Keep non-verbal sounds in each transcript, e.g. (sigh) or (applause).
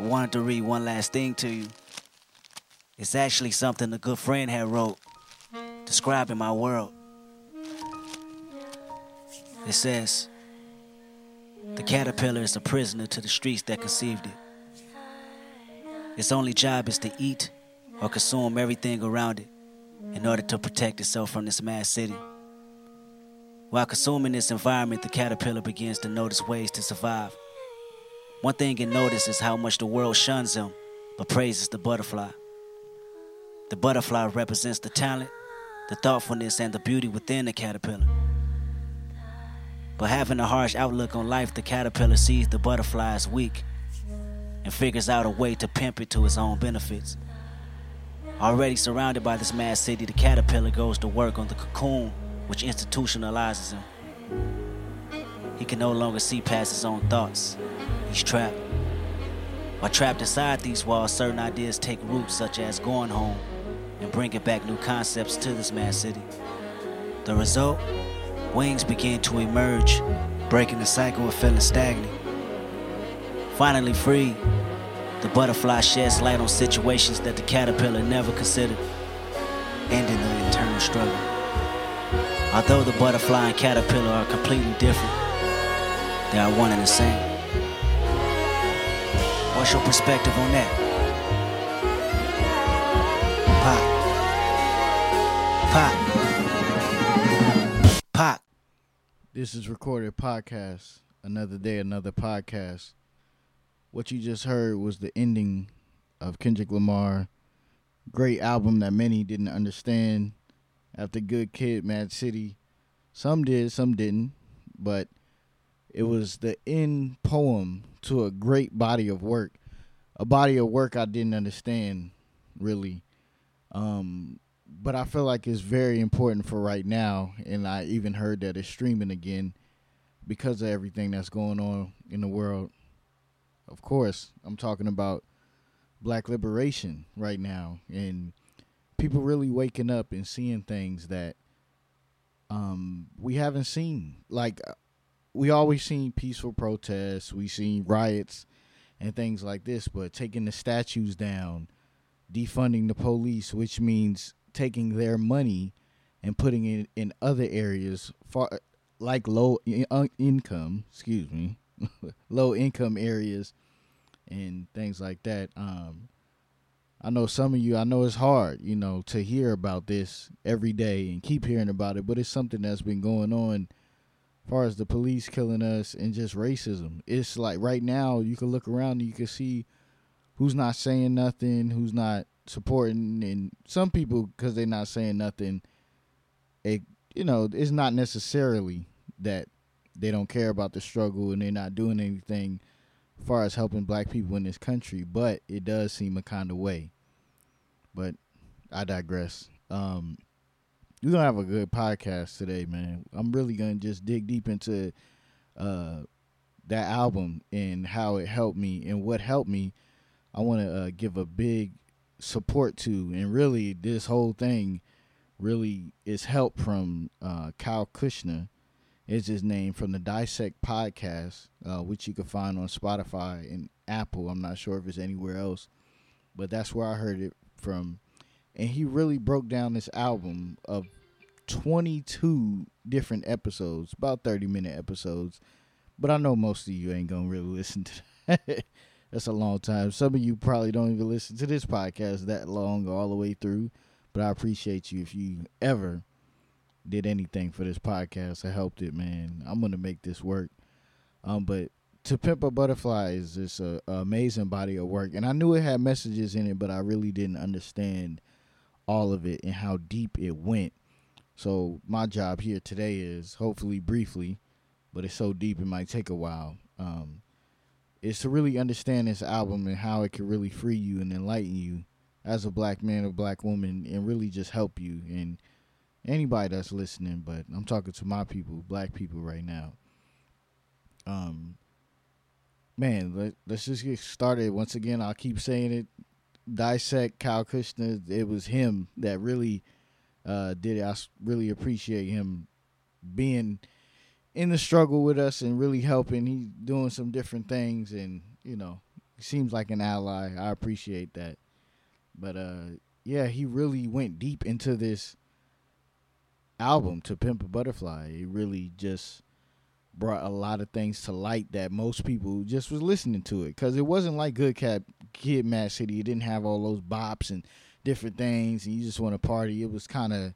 I wanted to read one last thing to you. It's actually something a good friend had wrote, describing my world. It says, The caterpillar is a prisoner to the streets that conceived it. Its only job is to eat or consume everything around it in order to protect itself from this mad city. While consuming this environment, the caterpillar begins to notice ways to survive. One thing it notices is how much the world shuns him, but praises the butterfly. The butterfly represents the talent, the thoughtfulness, and the beauty within the caterpillar. But having a harsh outlook on life, the caterpillar sees the butterfly as weak and figures out a way to pimp it to his own benefits. Already surrounded by this mad city, the caterpillar goes to work on the cocoon, which institutionalizes him. He can no longer see past his own thoughts. He's trapped. While trapped inside these walls, certain ideas take root, such as going home and bringing back new concepts to this mad city. The result? Wings begin to emerge, breaking the cycle of feeling stagnant. Finally free, the butterfly sheds light on situations that the caterpillar never considered, ending the internal struggle. Although the butterfly and caterpillar are completely different, they are one and the same. What's your perspective on that? Pop. Pop. Pop. This is recorded podcast. Another day, another podcast. What you just heard was the ending of Kendrick Lamar. Great album that many didn't understand. After Good Kid, Mad City. Some did, some didn't. But it was the end poem to a great body of work. A body of work I didn't understand, really. Um, but I feel like it's very important for right now. And I even heard that it's streaming again because of everything that's going on in the world of course, I'm talking about black liberation right now and people really waking up and seeing things that um, we haven't seen. Like we always seen peaceful protests, we seen riots and things like this, but taking the statues down, defunding the police, which means taking their money and putting it in other areas far like low uh, income, excuse me, (laughs) low income areas and things like that. Um, I know some of you, I know it's hard, you know, to hear about this every day and keep hearing about it, but it's something that's been going on far as the police killing us and just racism. It's like right now you can look around and you can see who's not saying nothing, who's not supporting, and some people because they're not saying nothing. It you know it's not necessarily that they don't care about the struggle and they're not doing anything as far as helping black people in this country, but it does seem a kind of way. But I digress. Um, we're gonna have a good podcast today, man. I'm really gonna just dig deep into uh, that album and how it helped me and what helped me. I want to uh, give a big support to, and really, this whole thing really is help from uh, Kyle Cuchna is his name from the Dissect podcast, uh, which you can find on Spotify and Apple. I'm not sure if it's anywhere else, but that's where I heard it from. And he really broke down this album of 22 different episodes, about 30 minute episodes. But I know most of you ain't gonna really listen to that. (laughs) That's a long time. Some of you probably don't even listen to this podcast that long all the way through. But I appreciate you if you ever did anything for this podcast. I helped it, man. I'm gonna make this work. Um, but to pimp a butterfly is just a, a, amazing body of work, and I knew it had messages in it, but I really didn't understand all of it and how deep it went. So my job here today is hopefully briefly, but it's so deep it might take a while. Um, is to really understand this album and how it can really free you and enlighten you as a black man or black woman, and really just help you and anybody that's listening, but I'm talking to my people, black people right now. Um, man, let, let's just get started. Once again, I'll keep saying it. Dissect Kyle Cuchna. It was him that really uh, did it. I really appreciate him being in the struggle with us and really helping. He's doing some different things, and you know, He seems like an ally. I appreciate that. But uh yeah, he really went deep into this album to Pimp a Butterfly. It really just brought a lot of things to light that most people just was listening to it cuz it wasn't like Good Cat Kid Mad City. It didn't have all those bops and different things and you just want to party. It was kind of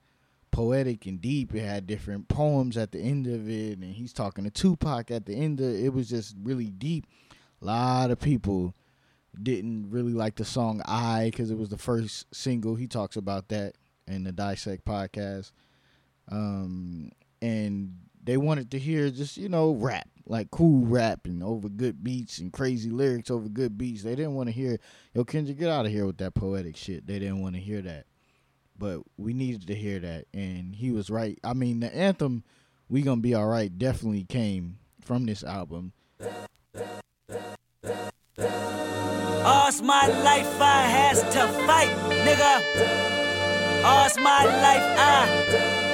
poetic and deep. It had different poems at the end of it, and he's talking to Tupac at the end of it. It was just really deep. A lot of people didn't really like the song I because it was the first single. He talks about that in the Dissect podcast. Um, and they wanted to hear just, you know, rap, like cool rap and over good beats and crazy lyrics over good beats. They didn't want to hear, yo, Kendrick, get out of here with that poetic shit. They didn't want to hear that but we needed to hear that, and he was right. I mean, the anthem "We Gonna Be Alright" definitely came from this album. All's my life I has to fight, nigga. All's my life I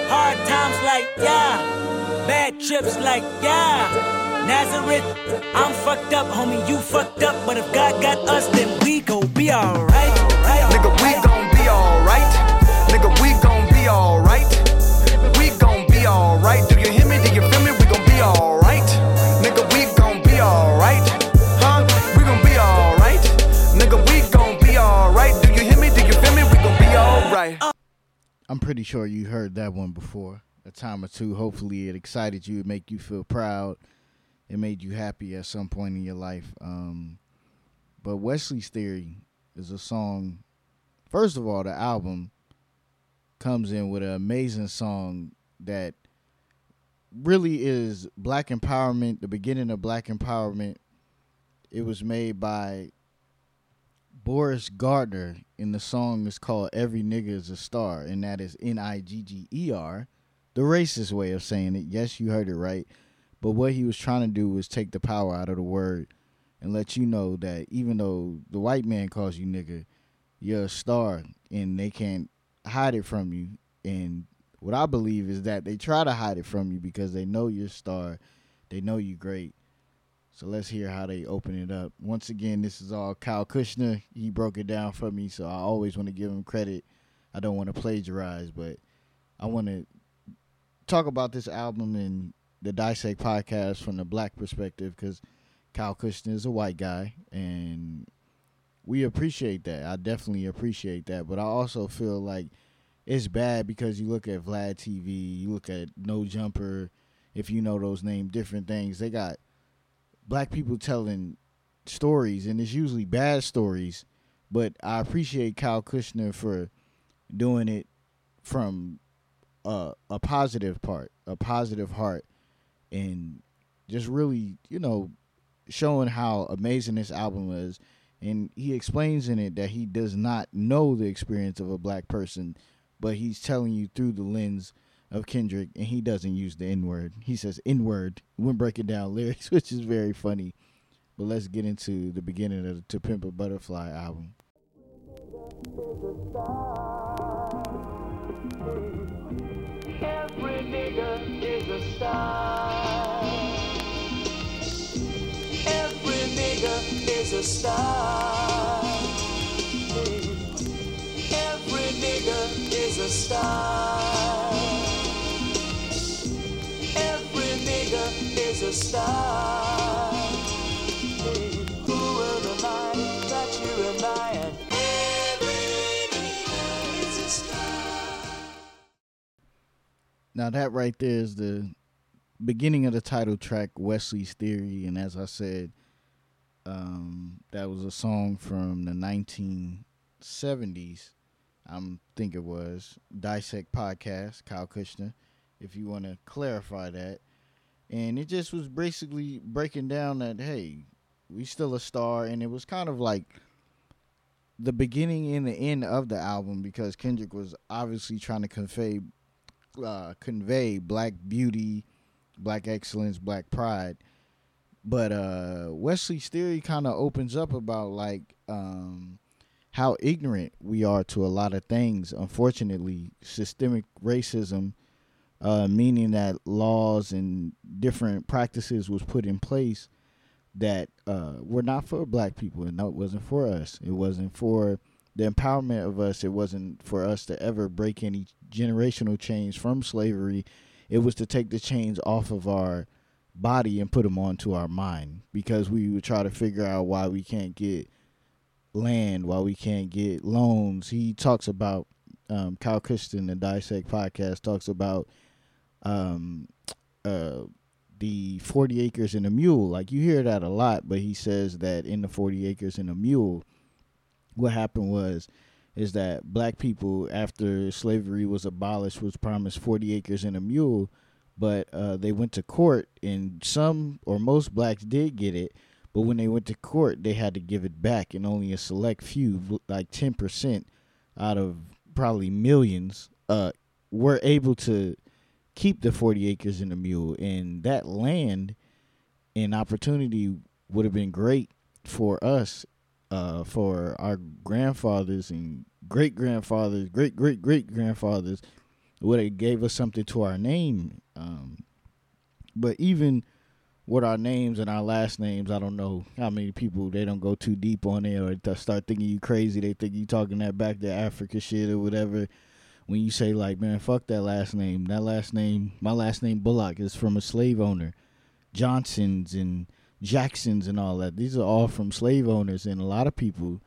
hard times like yeah, bad trips like yeah. Nazareth, I'm fucked up, homie, you fucked up. But if God got us, then we gon' be alright. Nigga, we gon' be alright. Nigga, we gon' be alright. We gon' be alright. Do you hear me? Do you feel me? We gon' be alright. Nigga, we gon' be alright. Huh? We gon' be alright. Nigga, we gon' be alright. Do you hear me? Do you feel me? We gon' be alright. I'm pretty sure you heard that one before a time or two. Hopefully, it excited you, it make you feel proud, it made you happy at some point in your life. Um, but Wesley's Theory is a song. First of all, the album comes in with an amazing song that really is black empowerment, the beginning of black empowerment. It was made by Boris Gardner, and the song is called Every Nigga is a Star, and that is N I G G E R, the racist way of saying it. Yes, you heard it right. But what he was trying to do was take the power out of the word and let you know that even though the white man calls you nigga, you're a star and they can't hide it from you. And what I believe is that they try to hide it from you because they know you're a star, they know you're great. So let's hear how they open it up. Once again, this is all Kyle Cuchna. He broke it down for me, so I always want to give him credit. I don't want to plagiarize, but I want to talk about this album in the Dissect podcast from the black perspective because Kyle Cuchna is a white guy, and we appreciate that. I definitely appreciate that, but I also feel like it's bad because you look at Vlad TV, you look at No Jumper, if you know those names, different things. They got black people telling stories, and it's usually bad stories. But I appreciate Kyle Cuchna for doing it from a, a positive part, a positive heart, and just really, you know, showing how amazing this album is. And he explains in it that he does not know the experience of a black person, but he's telling you through the lens of Kendrick, and he doesn't use the N word. He says N word when breaking down (laughs) lyrics, which is very funny. But let's get into the beginning of the To Pimp a Butterfly album. Star. Every nigga is a star. Every nigga is a star. Who will remind that you remind? Every nigga is a star. Now that right there is the beginning of the title track, Wesley's Theory, and as I said, um, that was a song from the 1970s. I think it was Dissect Podcast, Kyle Cuchna, if you want to clarify that. And it just was basically breaking down that hey, we still a star, and it was kind of like the beginning and the end of the album because Kendrick was obviously trying to convey uh, convey black beauty, black excellence, black pride. But uh, Wesley's theory kind of opens up about like um, how ignorant we are to a lot of things. Unfortunately, systemic racism, uh, meaning that laws and different practices was put in place that uh, were not for black people, and no, it wasn't for us. It wasn't for the empowerment of us. It wasn't for us to ever break any generational chains from slavery. It was to take the chains off of our body and put them onto our mind because we would try to figure out why we can't get land, why we can't get loans. He talks about um, Kyle Christian, the Dissect podcast, talks about um, uh, the 40 acres and a mule. Like you hear that a lot, but he says that in the 40 acres and a mule, what happened was is that black people after slavery was abolished was promised 40 acres and a mule but uh, they went to court and some or most blacks did get it but when they went to court they had to give it back and only a select few like 10% out of probably millions uh, were able to keep the 40 acres and a mule. And that land and opportunity would have been great for us uh, for our grandfathers and great grandfathers, great great great grandfathers, would have gave us something to our name. Um, but even with our names and our last names, I don't know how many people they don't go too deep on it or start thinking you crazy. They think you talking that back to Africa shit or whatever. When you say like, man, fuck that last name. That last name, my last name Bullock is from a slave owner, Johnsons and Jacksons and all that. These are all from slave owners, and a lot of people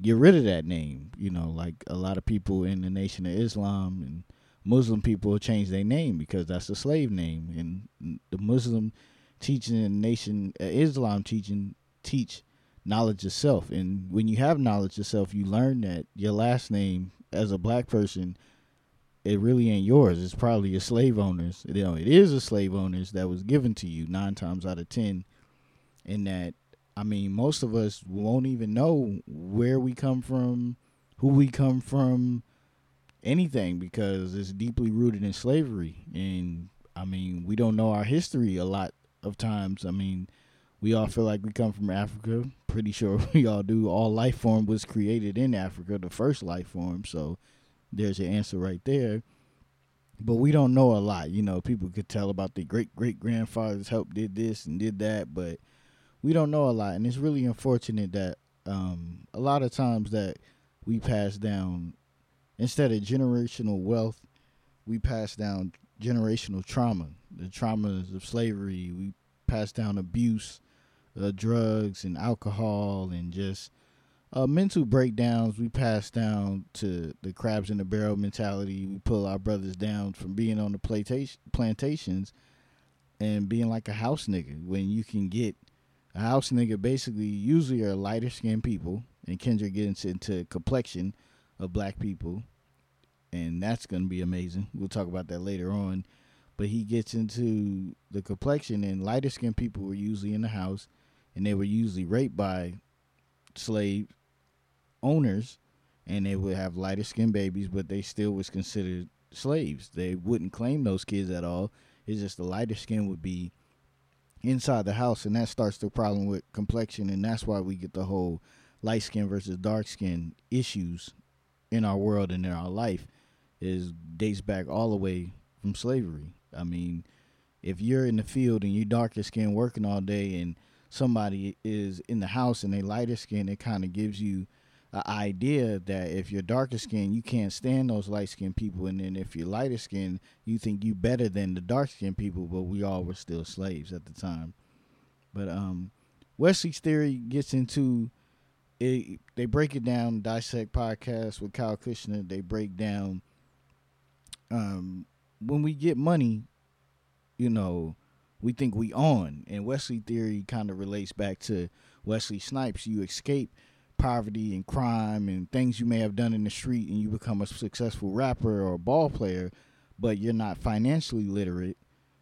get rid of that name. You know, like a lot of people in the Nation of Islam and Muslim people change their name because that's a slave name, and the Muslim teaching and Nation uh, Islam teaching teach knowledge of self. And when you have knowledge yourself, you learn that your last name as a black person. It really ain't yours. It's probably a slave owner's. You know, it is a slave owner's that was given to you nine times out of ten in that I mean most of us won't even know where we come from, who we come from, anything because it's deeply rooted in slavery and I mean we don't know our history a lot of times. I mean we all feel like we come from Africa. Pretty sure (laughs) we all do. All life form was created in Africa, the first life form. So there's your answer right there. But we don't know a lot. You know, people could tell about their great great grandfathers helped did this and did that, but we don't know a lot, and it's really unfortunate that um, a lot of times that we pass down instead of generational wealth, we pass down generational trauma. The traumas of slavery, we pass down abuse, uh, drugs, and alcohol, and just uh, mental breakdowns. We pass down to the crabs in the barrel mentality. We pull our brothers down from being on the plantation plantations and being like a house nigga when you can get a house nigga basically usually are lighter skinned people, and Kendrick gets into complexion of black people, and that's gonna be amazing. We'll talk about that later on. But he gets into the complexion, and lighter skinned people were usually in the house, and they were usually raped by slave owners, and they would have lighter skinned babies, but they still was considered slaves. They wouldn't claim those kids at all. It's just the lighter skin would be inside the house, and that starts the problem with complexion, and that's why we get the whole light skin versus dark skin issues in our world and in our life. Is dates back all the way from slavery. I mean, if you're in the field and you're darker skin working all day, and somebody is in the house and they lighter skin, it kind of gives you an idea that if you're darker skin, you can't stand those light skinned people, and then if you're lighter skin, you think you better than the dark skinned people. But we all were still slaves at the time. But um, Wesley's theory gets into it. They break it down. Dissect podcast with Kyle Cuchna. They break down um, when we get money, you know, we think we on. And Wesley theory kind of relates back to Wesley Snipes. You escape poverty and crime and things you may have done in the street and you become a successful rapper or a ball player, but you're not financially literate.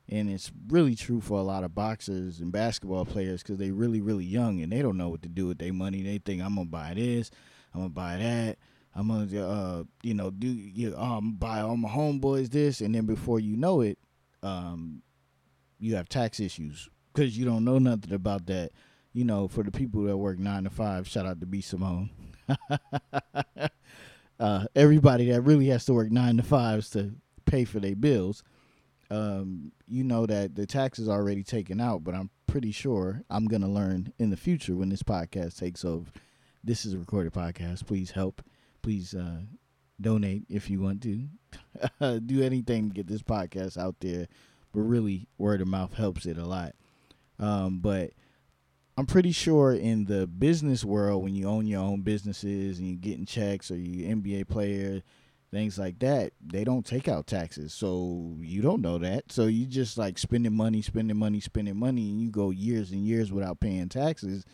And it's really true for a lot of boxers and basketball players because they really, really young and they don't know what to do with their money. They think I'm gonna buy this, I'm gonna buy that, I'm gonna, uh, you know, do you um buy all my homeboys this, and then before you know it, um, you have tax issues because you don't know nothing about that you know, for the people that work nine to five, shout out to B Simone. (laughs) uh, everybody that really has to work nine to fives to pay for their bills, um, you know that the tax is already taken out, but I'm pretty sure I'm gonna learn in the future when this podcast takes over. This is a recorded podcast. Please help. Please uh, donate if you want to. (laughs) Do anything to get this podcast out there. But really, word of mouth helps it a lot. Um, but I'm pretty sure in the business world, when you own your own businesses and you're getting checks or you NBA player, things like that, they don't take out taxes. So you don't know that. So you just like spending money, spending money, spending money, and you go years and years without paying taxes.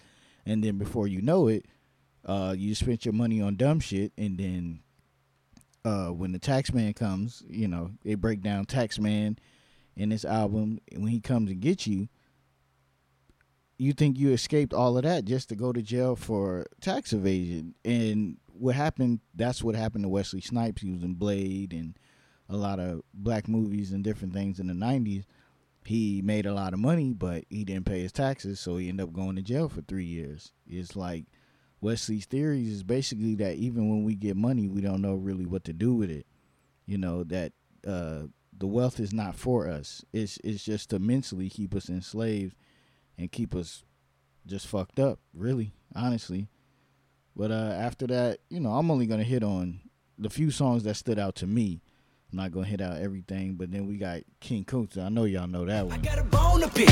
And then before you know it, uh, you spent your money on dumb shit. And then uh, when the tax man comes, you know, they break down tax man in this album. When he comes and gets you, you think you escaped all of that just to go to jail for tax evasion. And what happened, that's what happened to Wesley Snipes. He was in Blade and a lot of black movies and different things in the 90s. He made a lot of money, but he didn't pay his taxes, so he ended up going to jail for three years. It's like Wesley's theories is basically that even when we get money, we don't know really what to do with it. You know, that uh, the wealth is not for us. It's it's just to mentally keep us enslaved and keep us just fucked up, really, honestly. But uh, after that, you know, I'm only gonna hit on the few songs that stood out to me. I'm not gonna hit out everything, but then we got King Kunta. I know y'all know that one. I got a bone to pick.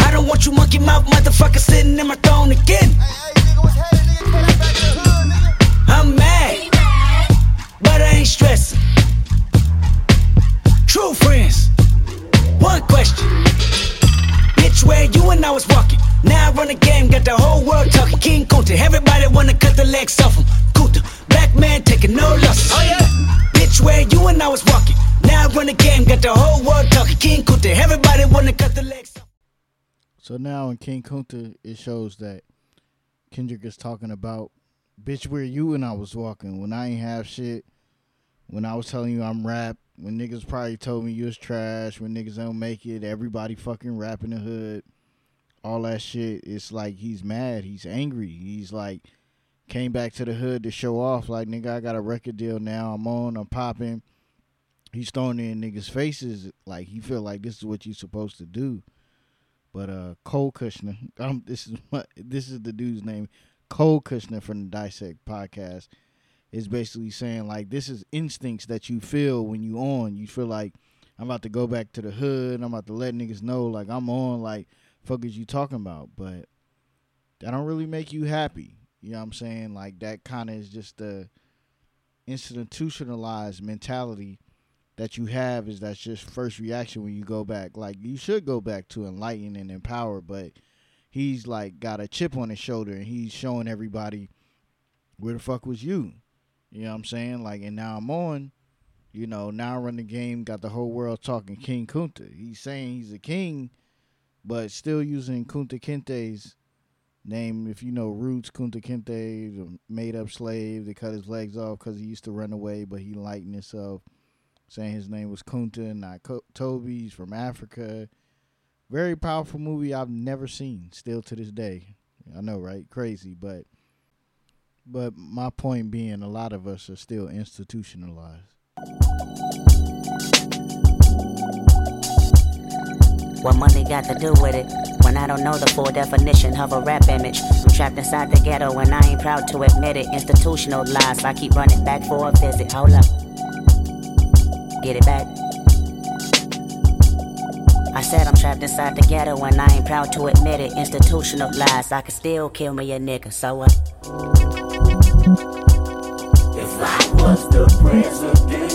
I don't want you monkey mouth motherfucker sitting in my throne again. I'm mad, but I ain't stressing. True friends, one question. Bitch, where you and I was walking. Now I run the game, got the whole world talking. King Kunta, everybody wanna cut the legs off him. Kunta, black man taking no losses. Oh yeah. Bitch, where you and I was walking. Now I run the game, got the whole world talking. King Kunta, everybody wanna cut the legs off. So now in King Kunta, it shows that Kendrick is talking about, bitch, where you and I was walking when I ain't have shit. When I was telling you I'm rap, when niggas probably told me you was trash, when niggas don't make it, everybody fucking rap in the hood, all that shit. It's like he's mad, he's angry, he's like came back to the hood to show off. Like nigga, I got a record deal now. I'm on, I'm popping. He's throwing in niggas' faces like he feel like this is what you supposed to do. But uh, Cole Cuchna, (laughs) um, this is what this is the dude's name, Cole Cuchna from the Dissect podcast, is basically saying like this is instincts that you feel when you on. You feel like I'm about to go back to the hood. I'm about to let niggas know like I'm on. Like fuck is you talking about? But that don't really make you happy. You know what I'm saying? Like that kind of is just the institutionalized mentality that you have is that's just first reaction when you go back. Like you should go back to enlighten and empower, but he's like got a chip on his shoulder and he's showing everybody where the fuck was you? You know what I'm saying? Like and now I'm on, you know, now I run the game, got the whole world talking King Kunta. He's saying he's a king, but still using Kunta Kinte's name. If you know Roots, Kunta Kinte, the made up slave, they cut his legs off because he used to run away, but he lightened himself saying his name was Kunta, not Co- Toby. He's from Africa. Very powerful movie I've never seen, still to this day. I know, right? Crazy, but but my point being, a lot of us are still institutionalized. What money got to do with it? When I don't know the full definition of a rap image. I'm trapped inside the ghetto and I ain't proud to admit it. Institutionalized, I keep running back for a visit. Hold up. Get it back. I said I'm trapped inside the ghetto and I ain't proud to admit it. Institutionalized, I could still kill me a nigga, so what? If I was the president,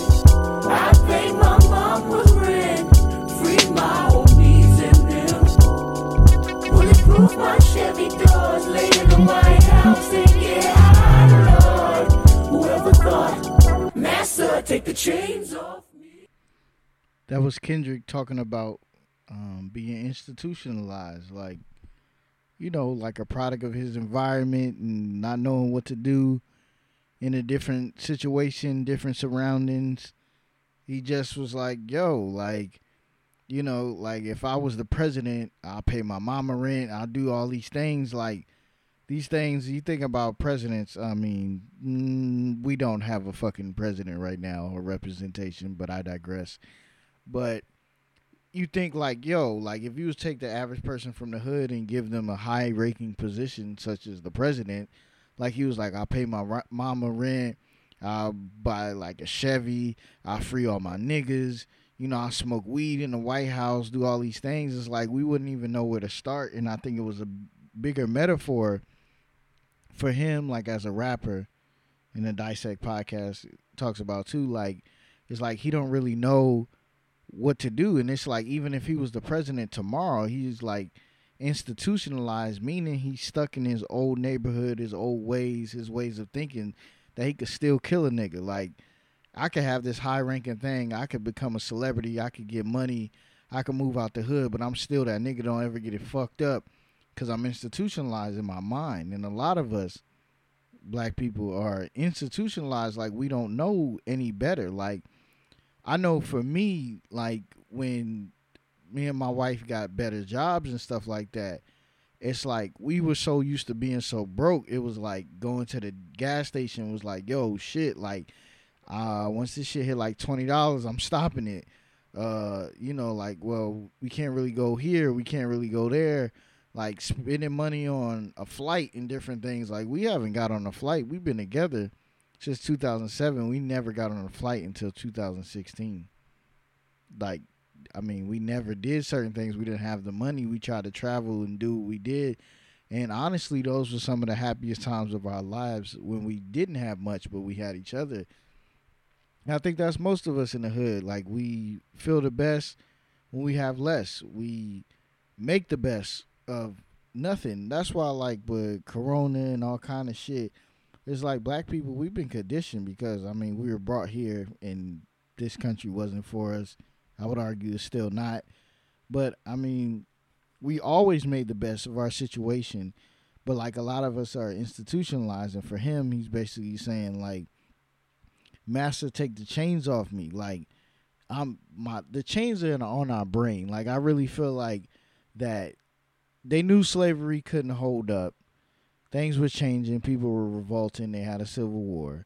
I'd pay my mama's rent, free my homies and them. Bulletproof my Chevy doors, lay in the White House and get high, Lord. Whoever thought, Massa, take the chains off me. That was Kendrick talking about um, being institutionalized, like you know, like a product of his environment and not knowing what to do in a different situation, different surroundings. He just was like, "Yo, like, you know, like if I was the president, I'll pay my mama rent. I'll do all these things. Like these things. You think about presidents. I mean, mm, we don't have a fucking president right now or representation, but I digress. But you think like, yo, like if you was take the average person from the hood and give them a high ranking position such as the president, like he was like, I'll pay my ri- mama rent, I'll buy like a Chevy, I'll free all my niggas, you know, I smoke weed in the White House, do all these things. It's like we wouldn't even know where to start. And I think it was a bigger metaphor for him, like as a rapper, in the Dissect podcast talks about too. Like it's like he don't really know what to do, and it's like even if he was the president tomorrow, he's like institutionalized, meaning he's stuck in his old neighborhood, his old ways, his ways of thinking that he could still kill a nigga. Like I could have this high ranking thing, I could become a celebrity, I could get money, I could move out the hood, but I'm still that nigga. Don't ever get it fucked up because I'm institutionalized in my mind, and a lot of us black people are institutionalized like we don't know any better. Like i know for me like when me and my wife got better jobs and stuff like that it's like we were so used to being so broke it was like going to the gas station was like yo shit like uh once this shit hit like $20 i'm stopping it uh you know like well we can't really go here we can't really go there like spending money on a flight and different things. Like we haven't got on a flight. We've been together since 2007. We never got on a flight until 2016. Like, I mean, we never did certain things. We didn't have the money. We tried to travel and do what we did. And honestly, those were some of the happiest times of our lives when we didn't have much, but we had each other. And I think that's most of us in the hood. Like we feel the best when we have less. We make the best of nothing. That's why like with Corona and all kind of shit, it's like black people we've been conditioned because I mean we were brought here and this country wasn't for us. I would argue it's still not. But I mean, we always made the best of our situation. But like a lot of us are institutionalized and for him he's basically saying like Master take the chains off me. Like I'm my the chains are on our brain. Like I really feel like that they knew slavery couldn't hold up. Things were changing. People were revolting. They had a civil war.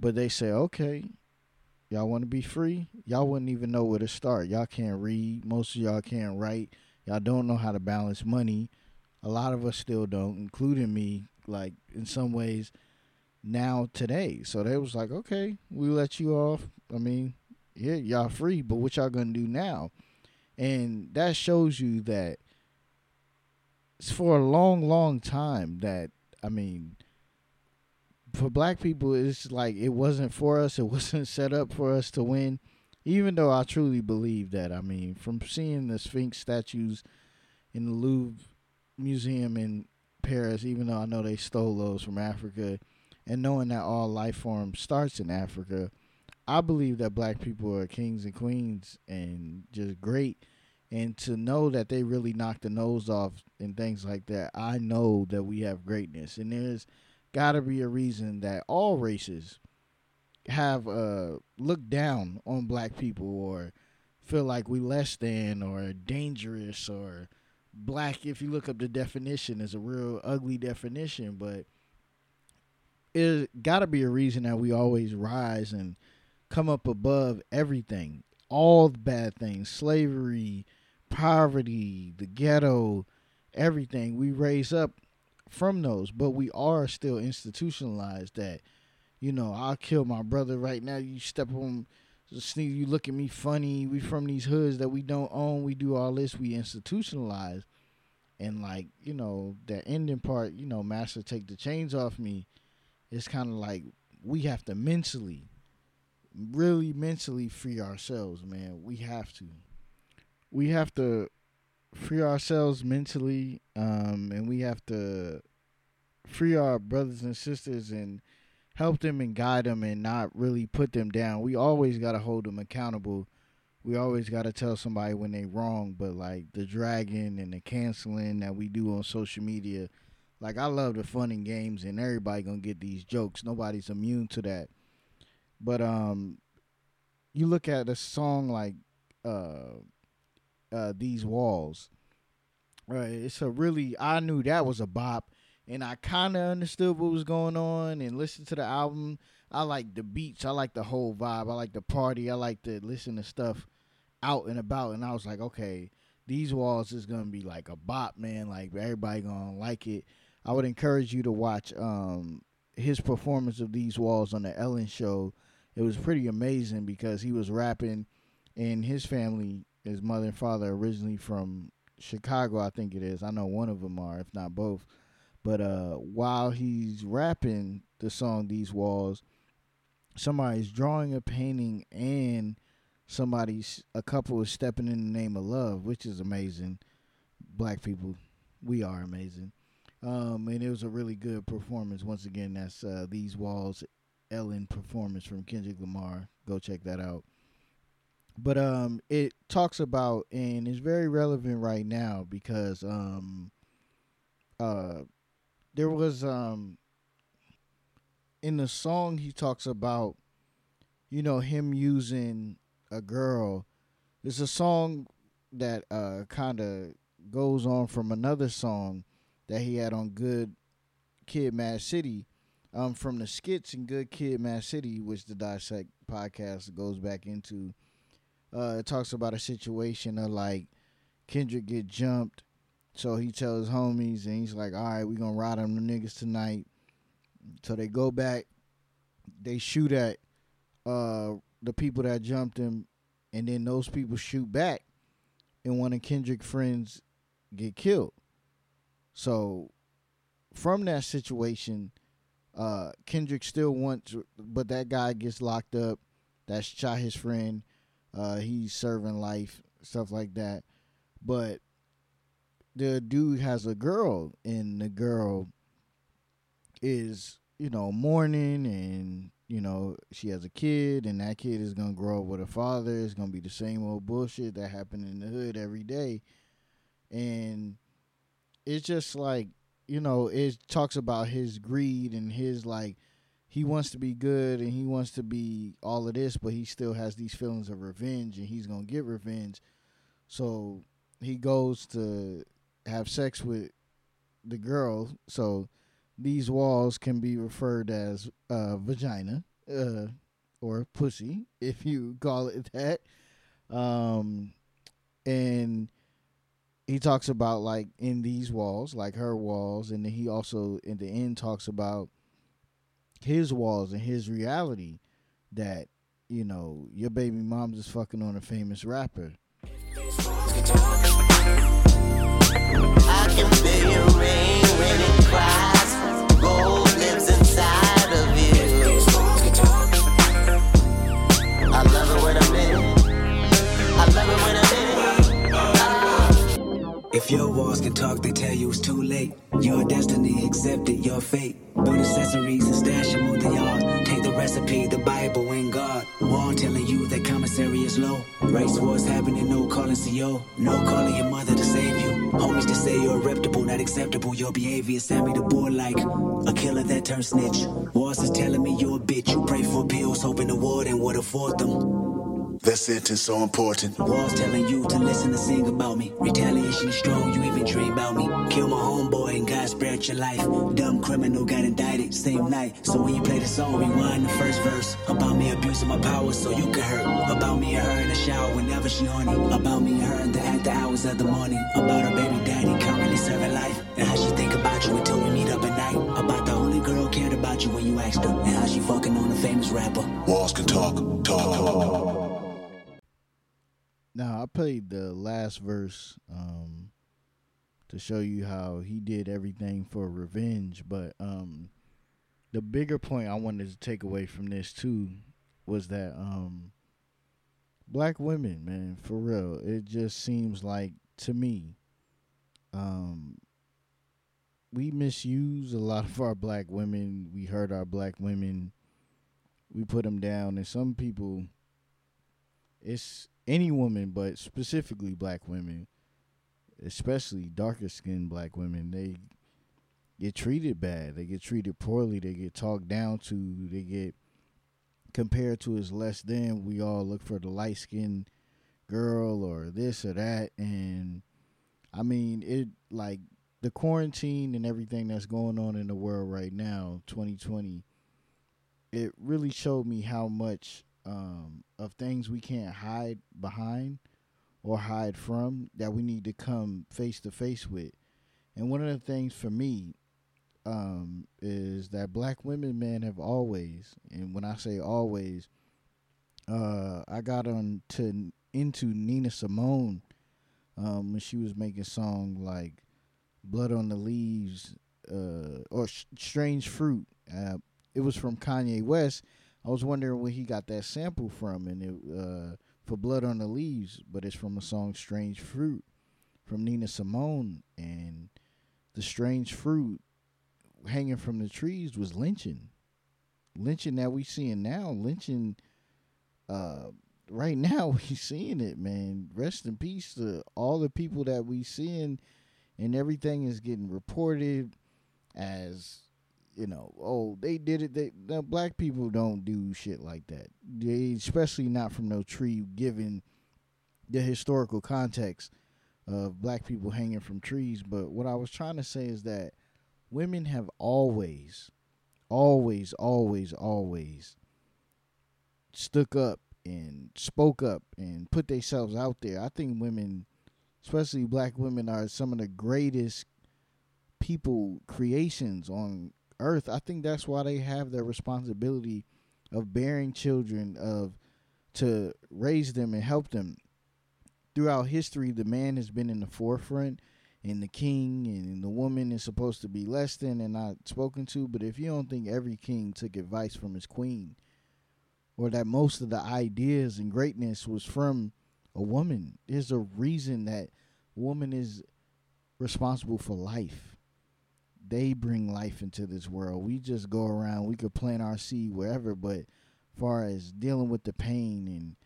But they say, okay, y'all want to be free? Y'all wouldn't even know where to start. Y'all can't read. Most of y'all can't write. Y'all don't know how to balance money. A lot of us still don't, including me, like in some ways now today. So they was like, okay, we let you off. I mean, yeah, y'all free, but what y'all gonna do now? And that shows you that it's for a long, long time that I mean, for black people, it's like it wasn't for us. It (laughs) wasn't set up for us to win. Even though I truly believe that. I mean, from seeing the Sphinx statues in the Louvre Museum in Paris, even though I know they stole those from Africa, and knowing that all life form starts in Africa, I believe that black people are kings and queens and just great and to know that they really knocked the nose off and things like that, I know that we have greatness. And there's got to be a reason that all races have uh looked down on black people or feel like we less than or dangerous or black if you look up the definition is a real ugly definition but it got to be a reason that we always rise and come up above everything all the bad things slavery poverty, the ghetto, everything. We raise up from those, but we are still institutionalized that, you know, I'll kill my brother right now. You step on sneeze, you look at me funny. We from these hoods that we don't own. We do all this. We institutionalize. And like, you know, that ending part, you know, master take the chains off me. It's kind of like we have to mentally, really mentally free ourselves, man. We have to we have to free ourselves mentally, um, and we have to free our brothers and sisters and help them and guide them and not really put them down. We always got to hold them accountable. We always got to tell somebody when they wrong, but like the dragging and the canceling that we do on social media, like I love the fun and games and everybody going to get these jokes. Nobody's immune to that. But um you look at a song like uh uh, these walls. Right, it's a really I knew that was a bop, and I kind of understood what was going on and listened to the album. I like the beats, I like the whole vibe, I like the party, I like to listen to stuff out and about, and I was like, okay, these walls is gonna be like a bop, man. Like everybody gonna like it. I would encourage you to watch um his performance of these walls on the Ellen show. It was pretty amazing because he was rapping, and his family, his mother and father, originally from Chicago, I think it is. I know one of them are, if not both. But uh, while he's rapping the song "These Walls," somebody's drawing a painting, and somebody's a couple is stepping in the name of love, which is amazing. Black people, we are amazing. Um, and it was a really good performance. Once again, that's uh, "These Walls" Ellen performance from Kendrick Lamar. Go check that out. But um, it talks about and is very relevant right now because um, uh, there was um, in the song he talks about, you know, him using a girl. It's a song that uh kind of goes on from another song that he had on Good Kid, Mad City, um, from the skits in Good Kid, Mad City, which the Dissect podcast goes back into. Uh, it talks about a situation of like Kendrick get jumped, so he tells homies, and he's like, "All right, we gonna ride on the niggas tonight." So they go back, they shoot at uh the people that jumped him, and then those people shoot back, and one of Kendrick's friends get killed. So from that situation, uh, Kendrick still wants, but that guy gets locked up. That shot his friend. Uh, he's serving life, stuff like that. But the dude has a girl, and the girl is, you know, mourning, and you know she has a kid, and that kid is gonna grow up with a father. It's gonna be the same old bullshit that happened in the hood every day, and it's just like you know it talks about his greed and his like he wants to be good and he wants to be all of this but he still has these feelings of revenge and he's gonna get revenge. So he goes to have sex with the girl. So these walls can be referred as uh, vagina uh, or pussy (laughs) if you call it that. Um, and he talks about like in these walls, like her walls, and then he also in the end talks about his walls and his reality that you know your baby mom's is fucking on a famous rapper. If your walls can talk, they tell you it's too late. Your destiny accepted, your fate. Your behavior sent me the bull like a killer that turned snitch. Sentence so important. Walls telling you to listen and sing about me. Retaliation is strong, you even dream about me. Kill my homeboy and God spared your life. Dumb criminal got indicted same night. So when you play the song, rewind the first verse. About me abusing my power so you can hurt. About me and her in the shower whenever she horny. About me and her in the after hours of the morning. About her baby daddy currently serving life. And how she think about you until we meet up at night. About the only girl cared about you when you asked her. And how she fucking on a famous rapper. Walls can talk. Now I played the last verse um, to show you how he did everything for revenge, but um, the bigger point I wanted to take away from this too was that um, black women, man, for real, it just seems like to me, um, we misuse a lot of our black women. We hurt our black women. We put them down, and some people, it's any woman, but specifically black women, especially darker skinned black women, they get treated bad. They get treated poorly. They get talked down to. They get compared to as less than. We all look for the light skinned girl or this or that. And I mean, it like the quarantine and everything that's going on in the world right now, 2020, it really showed me how much um, of things we can't hide behind or hide from that we need to come face to face with. And one of the things for me um, is that black women, man, have always, and when I say always, uh, I got on to into Nina Simone um, when she was making song like "Blood on the Leaves" uh, or "Strange Fruit." Uh, it was from Kanye West. I was wondering where he got that sample from, and it uh, for "Blood on the Leaves," but it's from a song "Strange Fruit" from Nina Simone, and the strange fruit hanging from the trees was lynching. Lynching that we seeing now, lynching uh right now (laughs) we seeing it, man. Rest in peace to all the people that we seeing and everything is getting reported as you know, oh, they did it. They the black people don't do shit like that. They especially not from no tree, given the historical context of black people hanging from trees. But what I was trying to say is that women have always, always, always, always stuck up and spoke up and put themselves out there. I think women, especially black women, are some of the greatest people creations on earth. I think that's why they have the responsibility of bearing children of to raise them and help them. Throughout history, the man has been in the forefront and the king and the woman is supposed to be less than and not spoken to. But if you don't think every king took advice from his queen, or that most of the ideas and greatness was from a woman, there's a reason that woman is responsible for life. They bring life into this world. We just go around. We could plant our seed wherever, but far as dealing with the pain and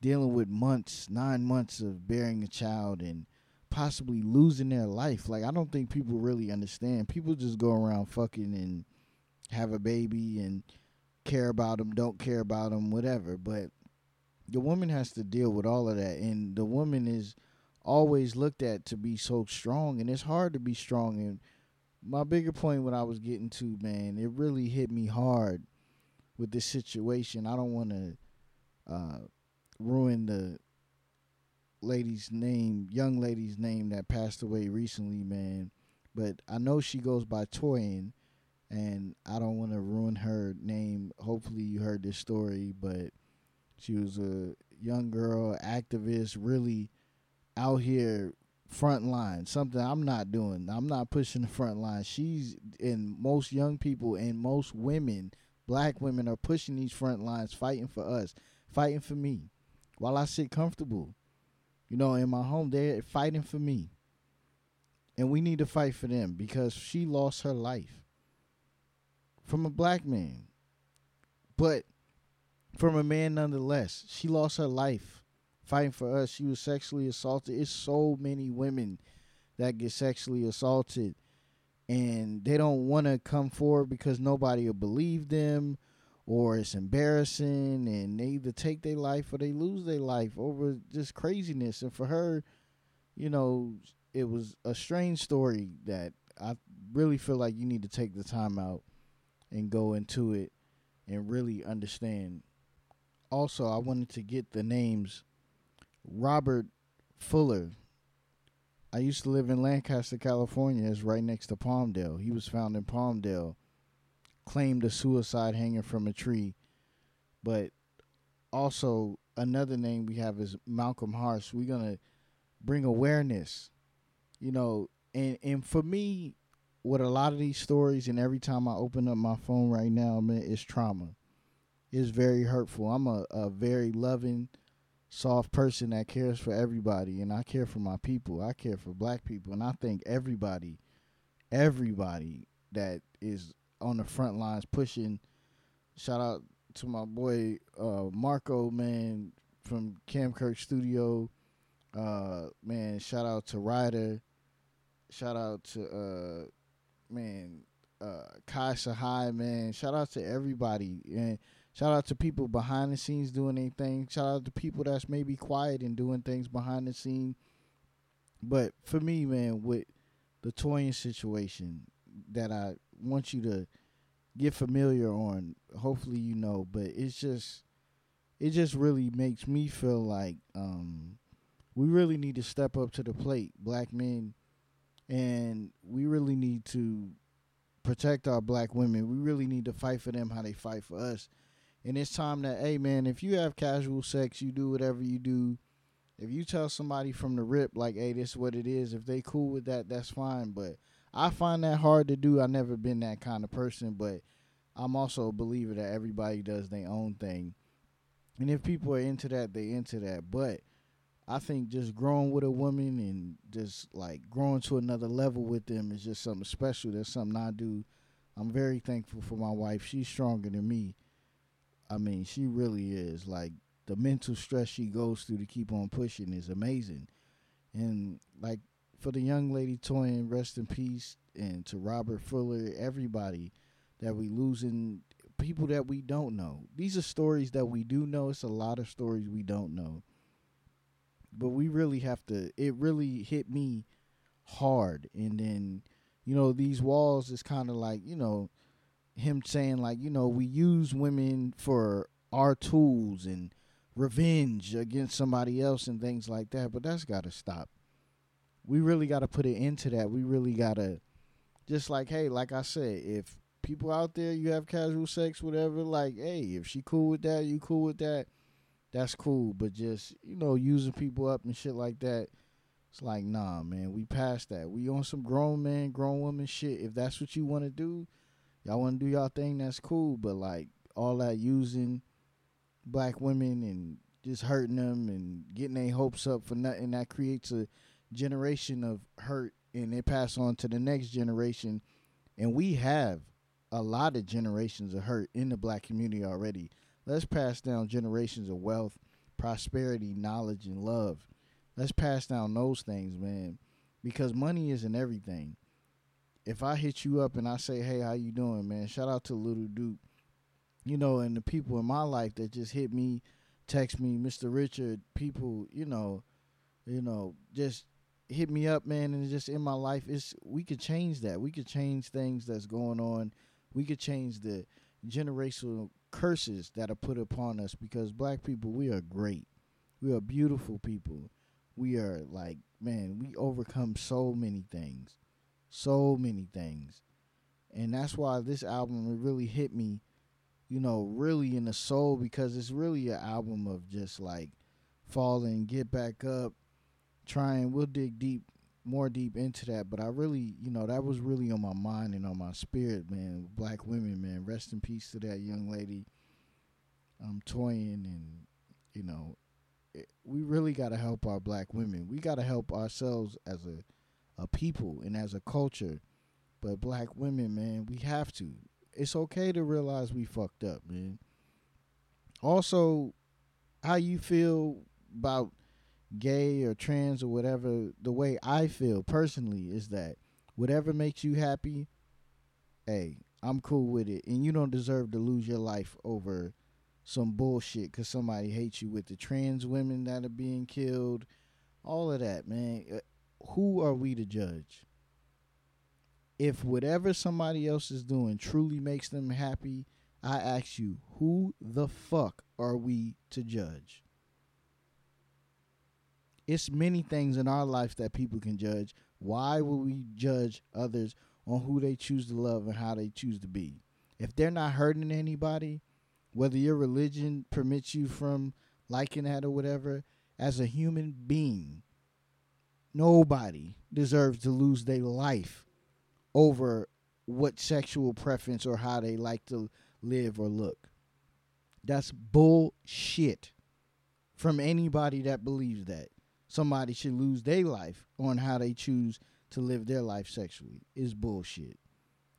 dealing with months, nine months of bearing a child and possibly losing their life. Like I don't think people really understand. People just go around fucking and have a baby and care about them, don't care about them, whatever. But the woman has to deal with all of that, and the woman is always looked at to be so strong, and it's hard to be strong. And my bigger point, what I was getting to, man, it really hit me hard with this situation. I don't want to uh, ruin the lady's name, young lady's name that passed away recently, man. But I know she goes by Toyin, and I don't want to ruin her name. Hopefully, you heard this story, but she was a young girl, activist, really out here front line. Something I'm not doing. I'm not pushing the front line. She's and most young people and most women, black women, are pushing these front lines, fighting for us, fighting for me, while I sit comfortable. You know, in my home, they're fighting for me. And we need to fight for them because she lost her life from a black man. But from a man nonetheless. She lost her life fighting for us. She was sexually assaulted. It's so many women that get sexually assaulted and they don't want to come forward because nobody will believe them or it's embarrassing and they either take their life or they lose their life over just craziness and for her you know it was a strange story that i really feel like you need to take the time out and go into it and really understand also i wanted to get the names robert fuller i used to live in lancaster california it's right next to palmdale he was found in palmdale claimed a suicide hanging from a tree. But also another name we have is Malcolm Harsch. We're gonna bring awareness, you know, and and for me, with a lot of these stories, and every time I open up my phone right now, man, it's trauma. It's very hurtful. I'm a, a very loving, soft person that cares for everybody, and I care for my people. I care for black people, and I think everybody, everybody that is on the front lines pushing. Shout out to my boy uh, Marco, man, from Cam Kirk Studio. Uh, man, shout out to Ryder. Shout out to uh, man, uh, Kai Sahai, man. Shout out to everybody, and shout out to people behind the scenes doing anything. Shout out to people that's maybe quiet and doing things behind the scene. But for me, man, with the Toyin situation, that I want you to get familiar on. Hopefully, you know, but it's just it just really makes me feel like um we really need to step up to the plate, black men, and we really need to protect our black women. We really need to fight for them how they fight for us. And it's time that, hey man, if you have casual sex, you do whatever you do. If you tell somebody from the rip, like, hey, this is what it is, if they cool with that, that's fine. But I find that hard to do. I've never been that kind of person, but I'm also a believer that everybody does their own thing. And if people are into that, they into that. But I think just growing with a woman and just like growing to another level with them is just something special. That's something I do. I'm very thankful for my wife. She's stronger than me. I mean, she really is. Like the mental stress she goes through to keep on pushing is amazing. And like for the young lady Toyin, rest in peace, and to Robert Fuller, everybody that we losing people that we don't know. These are stories that we do know. It's a lot of stories we don't know. But we really have to it really hit me hard and then you know these walls is kind of like, you know, him saying like, you know, we use women for our tools and revenge against somebody else and things like that, but that's got to stop. We really got to put an end to that. We really got to just like, hey, like I said, if people out there you have casual sex, whatever, like, hey, if she cool with that, you cool with that, that's cool. But just, you know, using people up and shit like that, it's like, nah, man, we past that. We on some grown man, grown woman shit. If that's what you want to do, y'all want to do y'all thing, that's cool. But like all that using black women and just hurting them and getting their hopes up for nothing, that creates a generation of hurt and it pass on to the next generation. And we have a lot of generations of hurt in the black community already. Let's pass down generations of wealth, prosperity, knowledge, and love. Let's pass down those things, man, because money isn't everything. If I hit you up and I say, "Hey, how you doing, man?" Shout out to Little Duke, you know, and the people in my life that just hit me, text me, Mister Richard. People, you know, you know, just hit me up, man, and just in my life, it's we could change that. We could change things that's going on. We could change the generational curses that are put upon us because black people, we are great. We are beautiful people. We are like, man, we overcome so many things. So many things. And that's why this album really hit me, you know, really in the soul because it's really an album of just like falling, get back up, trying. We'll dig deep, more deep into that. But I really, you know, that was really on my mind and on my spirit, man. Black women, man. Rest in peace to that young lady. I'm toying, and you know, it, we really got to help our black women. We got to help ourselves as a a people and as a culture. But black women, man, we have to. It's okay to realize we fucked up, man. Also, how you feel about gay or trans or whatever, the way I feel personally is that whatever makes you happy, hey, I'm cool with it. And you don't deserve to lose your life over some bullshit because somebody hates you with the trans women that are being killed, all of that, man. Who are we to judge? If whatever somebody else is doing truly makes them happy, I ask you, who the fuck are we to judge? it's many things in our life that people can judge. Why would we judge others on who they choose to love and how they choose to be? If they're not hurting anybody, whether your religion permits you from liking that or whatever, as a human being, nobody deserves to lose their life over what sexual preference or how they like to live or look. That's bullshit from anybody that believes that somebody should lose their life on how they choose to live their life sexually is bullshit.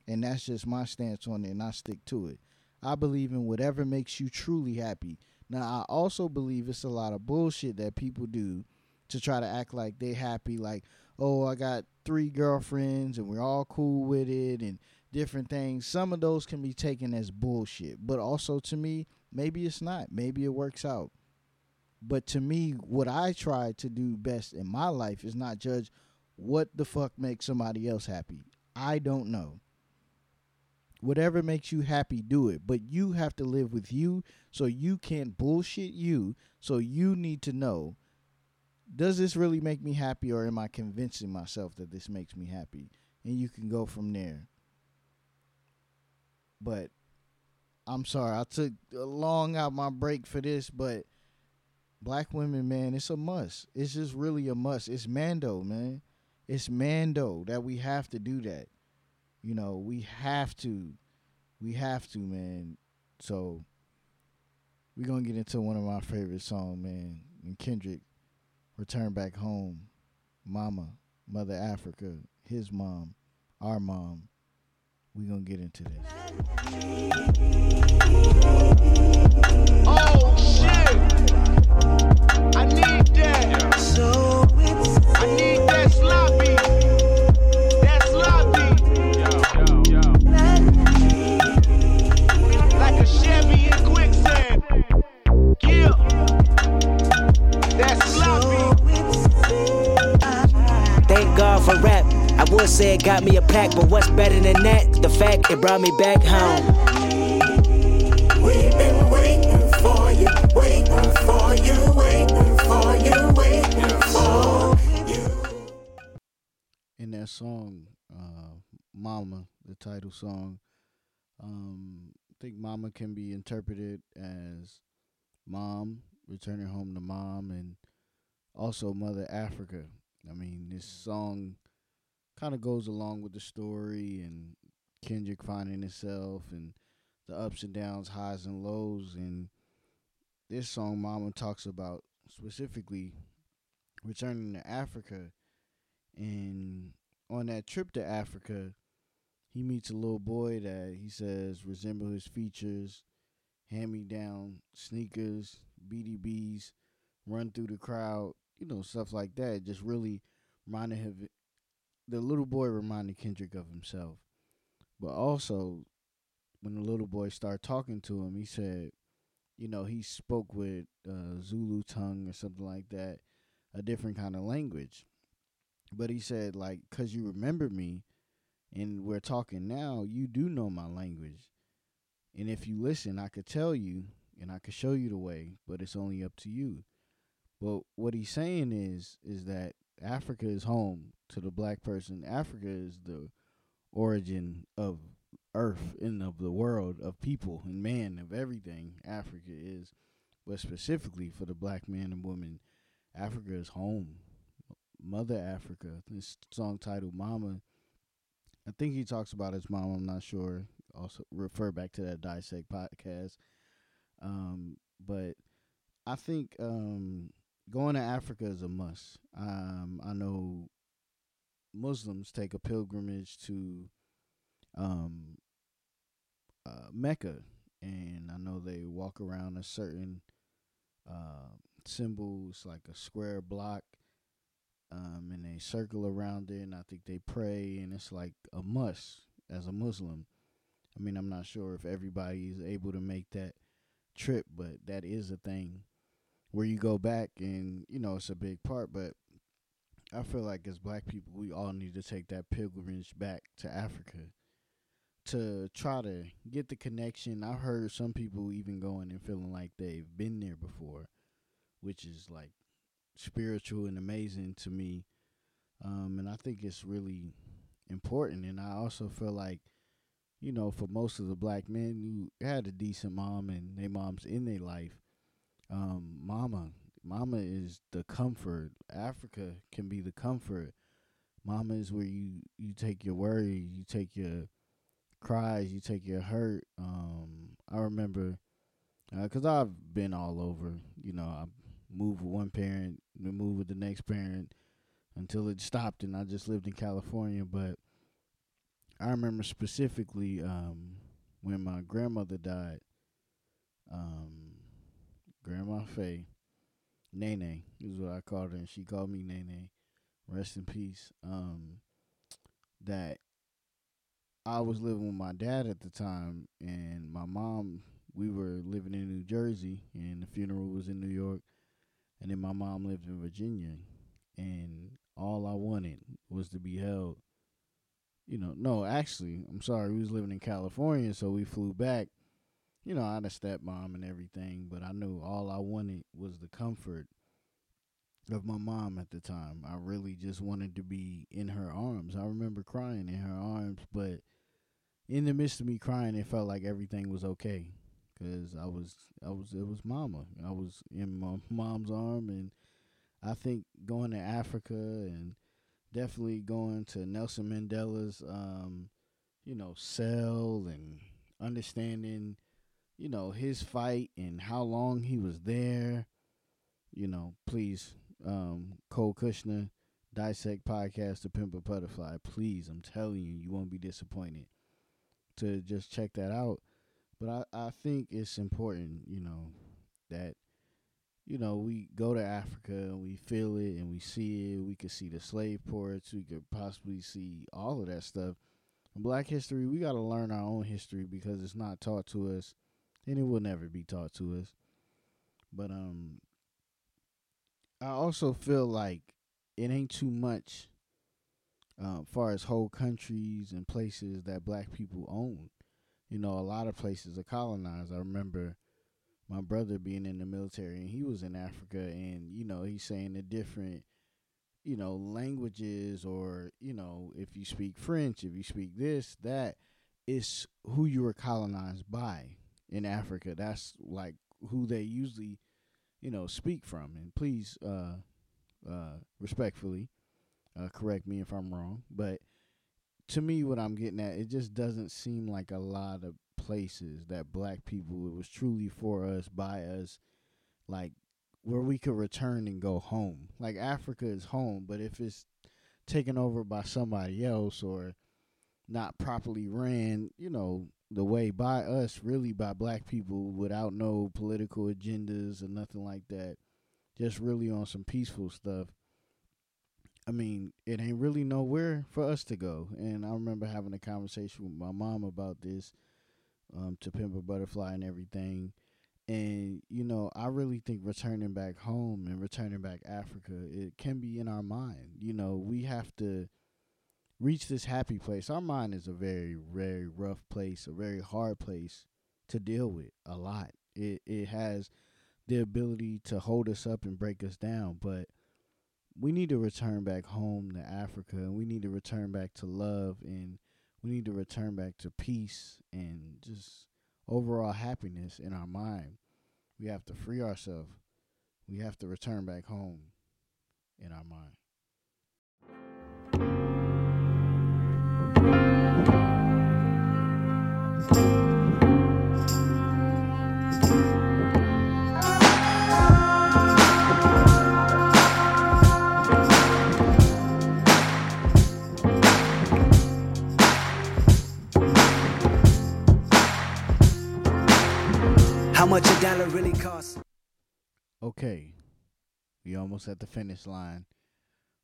And that's just my stance on it, and I stick to it. I believe in whatever makes you truly happy. Now, I also believe it's a lot of bullshit that people do to try to act like they happy, like, oh, I got three girlfriends and we're all cool with it and different things. Some of those can be taken as bullshit, but also to me, maybe it's not. Maybe it works out. But to me, what I try to do best in my life is not judge what the fuck makes somebody else happy. I don't know. Whatever makes you happy, do it. But you have to live with you, so you can't bullshit you. So you need to know does this really make me happy or am I convincing myself that this makes me happy? And you can go from there. But I'm sorry, I took a long out my break for this, but black women, man, it's a must. It's just really a must. It's Mando, man. It's Mando that we have to do that. You know, we have to. We have to, man. So we're gonna get into one of my favorite songs, man. And Kendrick, Return Back Home, Mama, Mother Africa, his mom, our mom. We're gonna get into this. Oh shit! I need that. So I need I would say it got me a pack, but what's better than that? The fact it brought me back home. We've been waiting for you, waiting for you, waiting for you, waiting for you. in that song, uh, "Mama," the title song. Um, I think "Mama" can be interpreted as mom returning home to mom, and also Mother Africa. I mean, this song kind of goes along with the story and Kendrick finding himself and the ups and downs, highs and lows, and this song "Mama" talks about specifically returning to Africa and on that trip to Africa, he meets a little boy that he says resemble his features, hand me down sneakers, BDBs, run through the crowd, you know, stuff like that. Just really reminded him, the little boy reminded Kendrick of himself. But also, when the little boy started talking to him, he said, you know, he spoke with uh, Zulu tongue or something like that, a different kind of language but he said like cuz you remember me and we're talking now you do know my language and if you listen i could tell you and i could show you the way but it's only up to you but what he's saying is is that africa is home to the black person africa is the origin of earth and of the world of people and man of everything africa is but specifically for the black man and woman africa is home Mother Africa. This song titled Mama. I think he talks about his mom, I'm not sure. Also refer back to that Dissect podcast. Um, but I think um, going to Africa is a must. Um, I know Muslims take a pilgrimage to um, uh, Mecca, and I know they walk around a certain uh, symbols like a square block um, and they circle around it, and I think they pray, and it's like a must as a Muslim. I mean, I'm not sure if everybody is able to make that trip, but that is a thing where you go back, and you know it's a big part. But I feel like as Black people, we all need to take that pilgrimage back to Africa to try to get the connection. I've heard some people even going and feeling like they've been there before, which is like spiritual and amazing to me. Um, and I think it's really important. And I also feel like, you know, for most of the black men who had a decent mom and their moms in their life, um, mama, mama is the comfort. Africa can be the comfort. Mama is where you, you take your worry, you take your cries, you take your hurt. Um, I remember, uh, cause I've been all over, you know, I moved with one parent, moved with the next parent until it stopped and I just lived in California. But I remember specifically um, when my grandmother died, um, Grandma Faye, Nene is what I called her, and she called me Nene. Rest in peace. Um, that I was living with my dad at the time, and my mom. We were living in New Jersey, and the funeral was in New York and then my mom lived in Virginia, and all I wanted was to be held. You know, no, actually, I'm sorry, we was living in California, so we flew back. You know, I had a stepmom and everything, but I knew all I wanted was the comfort of my mom at the time. I really just wanted to be in her arms. I remember crying in her arms, but in the midst of me crying, it felt like everything was okay because I was, I was, it was mama. I was in my mom's arm, and I think going to Africa and definitely going to Nelson Mandela's, um, you know, cell and understanding, you know, his fight and how long he was there. You know, please, um, Cole Cuchna, Dissect Podcast, The Pimp a Butterfly. Please, I'm telling you, you won't be disappointed to just check that out. But I, I think it's important, you know, that you know, we go to Africa and we feel it and we see it. We could see the slave ports. We could possibly see all of that stuff. In Black history, we got to learn our own history because it's not taught to us, and it will never be taught to us. But um, I also feel like it ain't too much, uh, far as whole countries and places that Black people own. You know, a lot of places are colonized. I remember my brother being in the military and he was in Africa and you know he's saying the different you know languages or you know if you speak French if you speak this that is who you were colonized by in Africa that's like who they usually you know speak from. And please uh uh respectfully uh correct me if I'm wrong but to me what I'm getting at it just doesn't seem like a lot of places that black people it was truly for us by us like where we could return and go home. Like africa is home but if it's taken over by somebody else or not properly ran you know the way by us really by black people without no political agendas or nothing like that just really on some peaceful stuff I mean, it ain't really nowhere for us to go. And I remember having a conversation with my mom about this um, to Pimp a Butterfly and everything. And you know, I really think returning back home and returning back Africa, it can be in our mind. You know, we have to reach this happy place. Our mind is a very, very rough place, a very hard place to deal with. A lot. It it has the ability to hold us up and break us down, but we need to return back home to Africa and we need to return back to love and we need to return back to peace and just overall happiness in our mind. We have to free ourselves. We have to return back home in our mind. Okay. We almost at the finish line.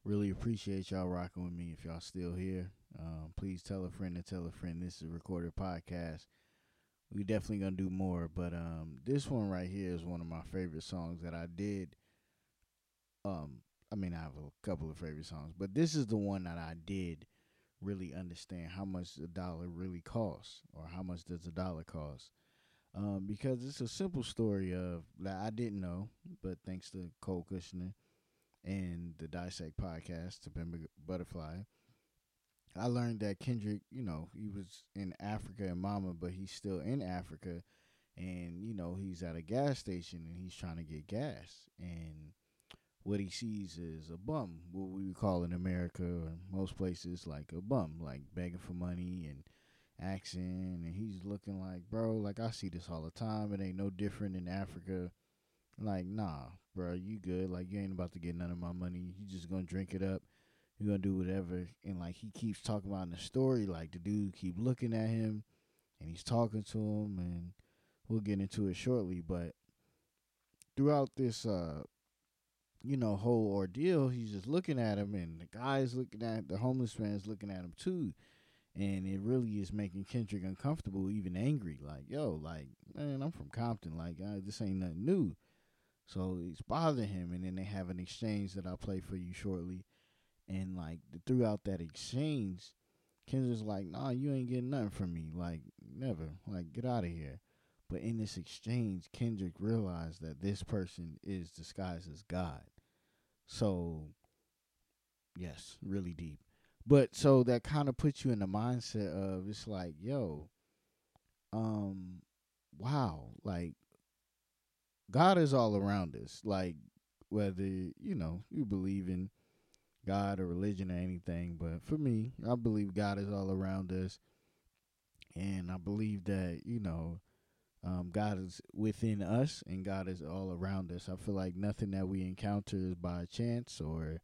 Really appreciate y'all rocking with me. If y'all still here, um, please tell a friend to tell a friend. This is a recorded podcast. We definitely gonna do more, but um, this one right here is one of my favorite songs that I did. Um, I mean, I have a couple of favorite songs, but this is the one that I did really understand how much a dollar really costs, or how much does a dollar cost um, because it's a simple story of that I didn't know, but thanks to Cole Cuchna and the Dissect podcast to a Butterfly, I learned that Kendrick, you know, he was in Africa and Mama, but he's still in Africa, and you know he's at a gas station and he's trying to get gas, and what he sees is a bum, what we would call in America or most places like a bum, like begging for money and accent and he's looking like bro like i see this all the time. It ain't no different in africa. Like nah bro you good. Like you ain't about to get none of my money. You just gonna drink it up. You're gonna do whatever. And like he keeps talking about in the story like the dude keep looking at him and he's talking to him and we'll get into it shortly. But throughout this uh you know whole ordeal he's just looking at him and the guy's looking at the homeless man's looking at him too and it really is making Kendrick uncomfortable, even angry. Like, yo, like, man, I'm from Compton. Like, uh, this ain't nothing new. So it's bothering him, and then they have an exchange that I'll play for you shortly. And like throughout that exchange, Kendrick's like, "Nah, you ain't getting nothing from me. Like, never. Like, get out of here." But in this exchange, Kendrick realized that this person is disguised as God. So, yes, really deep. But so that kind of puts you in the mindset of it's like, yo, um, wow, like God is all around us. Like whether you know you believe in God or religion or anything, but for me, I believe God is all around us, and I believe that you know um, God is within us and God is all around us. I feel like nothing that we encounter is by chance or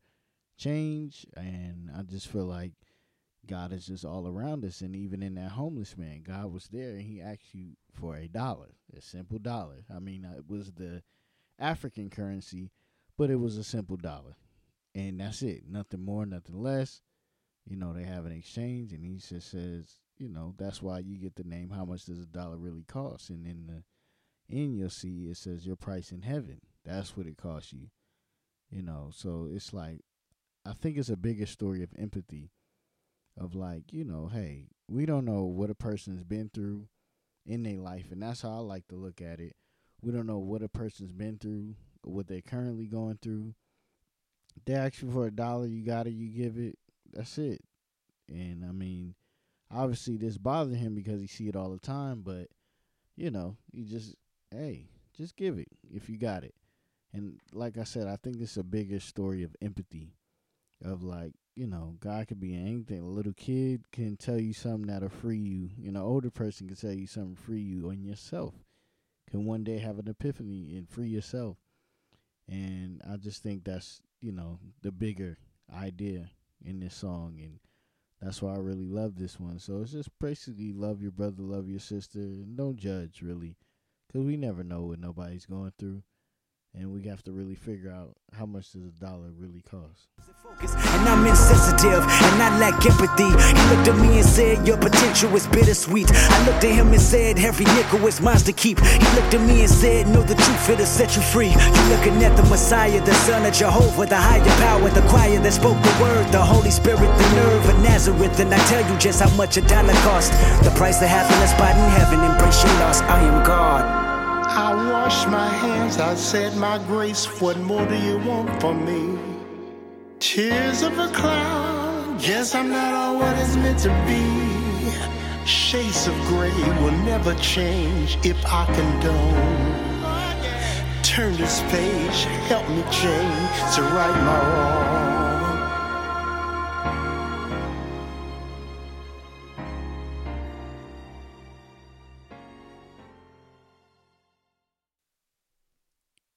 change, and I just feel like God is just all around us. And even in that homeless man, God was there and He asked you for a dollar, a simple dollar. I mean, uh, it was the African currency, but it was a simple dollar, and that's it. Nothing more, nothing less. You know, they have an exchange, and He just says, you know, that's why you get the name. How much does a dollar really cost? And in the end, you'll see it says your price in heaven. That's what it costs you. You know, so it's like I think it's a bigger story of empathy of like, you know, hey, we don't know what a person's been through in their life, and that's how I like to look at it. We don't know what a person's been through, or what they're currently going through. They ask you for a dollar, you got it, you give it. That's it. And I mean, obviously this bothers him because he see it all the time, but you know, you just hey, just give it if you got it. And like I said, I think it's a bigger story of empathy of like, you know, God could be anything. A little kid can tell you something that'll free you. You know, older person can tell you something free you on yourself. Can one day have an epiphany and free yourself. And I just think that's, you know, the bigger idea in this song and that's why I really love this one. So it's just basically love your brother, love your sister, and don't judge really, because we never know what nobody's going through, and we have to really figure out how much does a dollar really cost. And I'm insensitive and I lack empathy. He looked at me and said, Your potential is bittersweet. I looked at him and said, Every nickel is mine to keep. He looked at me and said, Know the truth, it'll set you free. You're looking at the Messiah, the Son of Jehovah, the higher power, the choir that spoke the word, the Holy Spirit, the nerve of Nazareth. And I tell you just how much a dollar costs. The price of a spot in heaven. Embrace your loss. I am God. I washed my hands, I said my grace. What more do you want from me? Tears of a cloud, guess I'm not all what it's meant to be. Shades of gray will never change if I condone. Turn this page, help me change to right my wrong.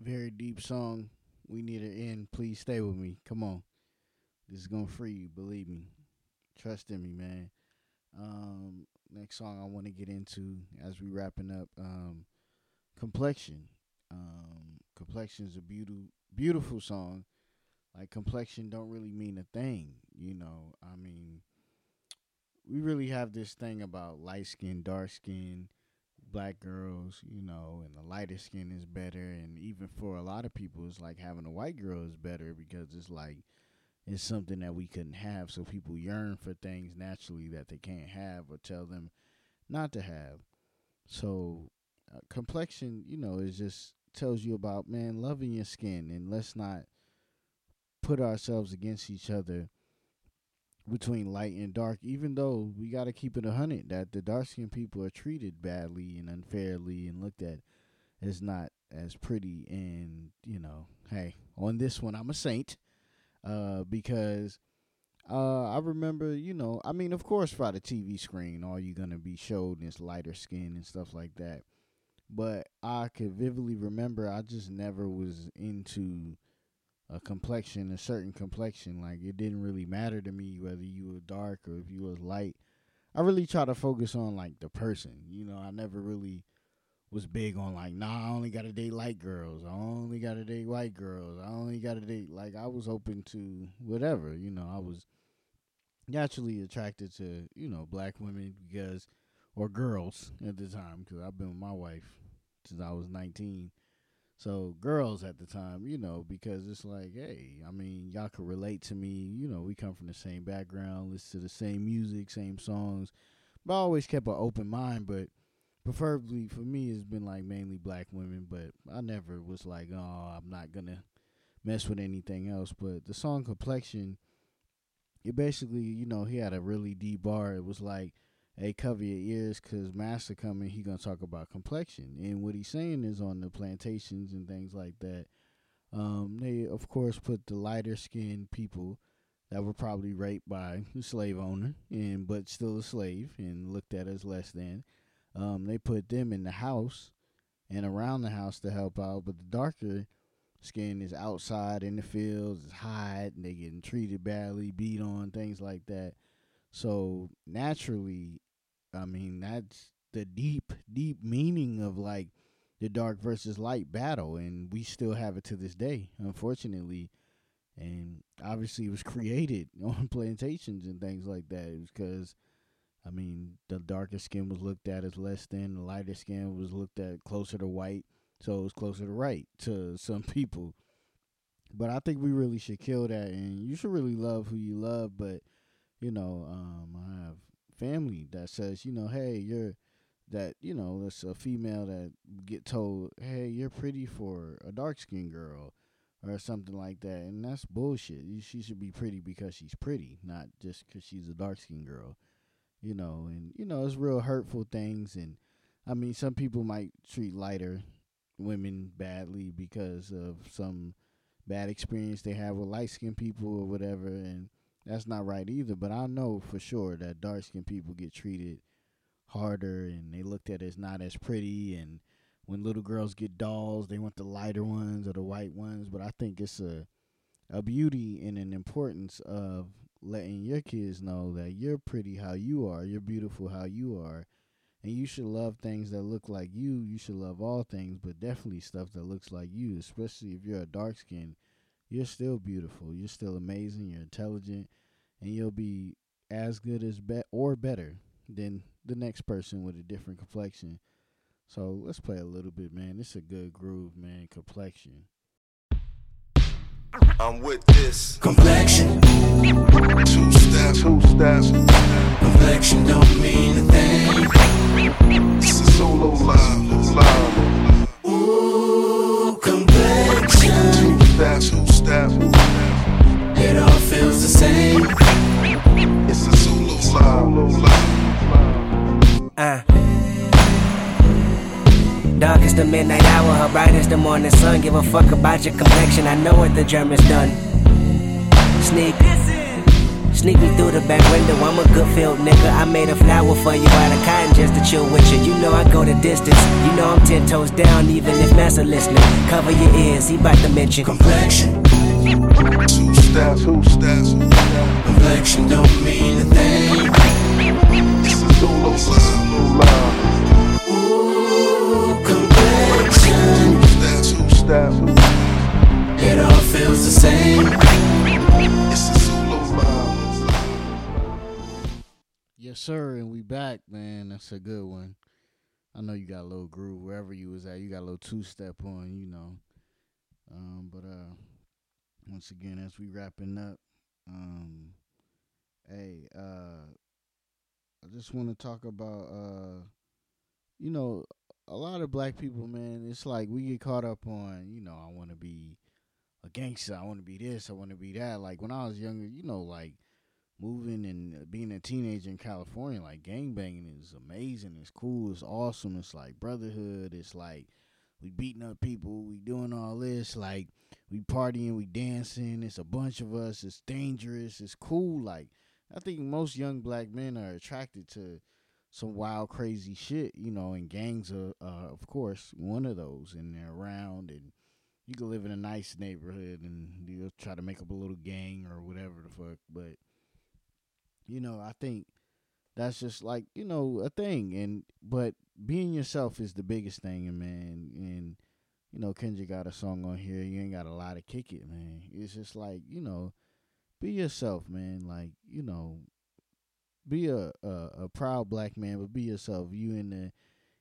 Very deep song. We need an end. Please stay with me. Come on. This is gonna free you, believe me. Trust in me, man. Um, next song I want to get into as we wrapping up. Um, complexion. Um, complexion is a beautiful, beautiful song. Like complexion don't really mean a thing, you know. I mean, we really have this thing about light skin, dark skin, black girls, you know, and the lighter skin is better. And even for a lot of people, it's like having a white girl is better because it's like it's something that we couldn't have. So people yearn for things naturally that they can't have or tell them not to have. So uh, complexion, you know, is just tells you about man loving your skin and let's not put ourselves against each other between light and dark, even though we got to keep it a hundred that the dark skinned people are treated badly and unfairly and looked at as not as pretty. And, you know, hey, on this one, I'm a saint uh, because uh, I remember, you know, I mean, of course, by the TV screen, all you're going to be showed is lighter skin and stuff like that. But I could vividly remember I just never was into a complexion, a certain complexion. Like it didn't really matter to me whether you were dark or if you was light. I really try to focus on like the person. You know, I never really was big on like, nah, I only gotta date light girls. I only gotta date white girls. I only gotta date like I was open to whatever. You know, I was naturally attracted to you know black women because or girls at the time because I've been with my wife since I was nineteen. So girls at the time, you know, because it's like, hey, I mean, y'all could relate to me. You know, we come from the same background, listen to the same music, same songs. But I always kept an open mind. But preferably for me, it's been like mainly black women. But I never was like, oh, I'm not gonna mess with anything else. But the song Complexion, it basically, you know, he had a really deep bar. It was like, hey, cover your ears because Master coming, he to talk about complexion. And what he's saying is on the plantations and things like that, um, they, of course, put the lighter skinned people that were probably raped by the slave owner and but still a slave and looked at as less than. Um, they put them in the house and around the house to help out, but the darker skin is outside in the fields, is hot, and they getting treated badly, beat on, things like that. So naturally, I mean that's the deep, deep meaning of like the dark versus light battle, and we still have it to this day, unfortunately. And obviously, it was (laughs) created (laughs) on plantations and things like that. Because, I mean, the darker skin was looked at as less than, the lighter skin was looked at closer to white, so it was closer to right (laughs) to some people. But I think we really should kill that, and you should really love who you love. But you know, um, I have family that says, you know, hey, you're that you know, it's a female that get told, hey, you're pretty for a dark skinned girl or something like that, and that's bullshit. She should be pretty because she's pretty, not just because she's a dark skinned girl. You know, and you know, it's real hurtful things, and I mean, some people might treat lighter women badly because of some bad experience they have with light skinned people or whatever, and that's not right either. But I know for sure that dark skinned people get treated harder and they looked at as not as pretty. And when little girls get dolls they want the lighter ones or the white ones. But i think it's a a beauty and an importance of letting your kids know that you're pretty how you are. You're beautiful how you are. And you should love things that look like you. You should love all things but definitely stuff that looks like you especially if you're a dark skin you're still beautiful you're still amazing you're intelligent and you'll be as good as be- or better than the next person with a different complexion. So let's play a little bit, man. This is a good groove, man. Complexion. I'm with this. Complexion. Two steps. Two steps. Complexion don't mean a thing. This is Zulu love. Live. Ooh, complexion. Two steps. Two steps. It all feels the same. It's a Zulu love. Live. Uh. Dark is the midnight hour, her bright is the morning sun. Give a fuck about your complexion, I know what the Germans done. Sneak. Sneak me through the back window, I'm a good field nigga. I made a flower for you out of cotton just to chill with you. You know I go the distance. You know I'm ten toes down, even if Massa listening. Cover your ears, he bout to mention complexion. Two steps. Two steps. Complexion don't mean a thing. It's a Zulu love. Live. Ooh, complexion. Two steps. Two steps. It all feels the same. It's a Zulu love. Yes, sir, and we back, man. That's a good one. I know you got a little groove wherever you was at. You got a little two step on, you know. Um, but uh, once again, as we wrapping up, um, hey, uh, I just want to talk about uh, you know, a lot of black people, man. It's like we get caught up on, you know, I want to be a gangster. I want to be this. I want to be that. Like when I was younger, you know, like moving and uh, being a teenager in California, like gang banging is amazing. It's cool. It's awesome. It's like brotherhood. It's like we beating up people. We doing all this. Like we partying. We dancing. It's a bunch of us. It's dangerous. It's cool. Like I think most young black men are attracted to some wild, crazy shit. You know, and gangs are, uh, of course, one of those. And they're around and. You can live in a nice neighborhood and you'll try to make up a little gang or whatever the fuck, but you know, I think that's just like you know a thing, and but being yourself is the biggest thing, and man, and you know, Kendrick got a song on here. You ain't got a lot to kick it, man. It's just like you know, be yourself, man. Like you know, be a a, a proud black man, but be yourself. You in the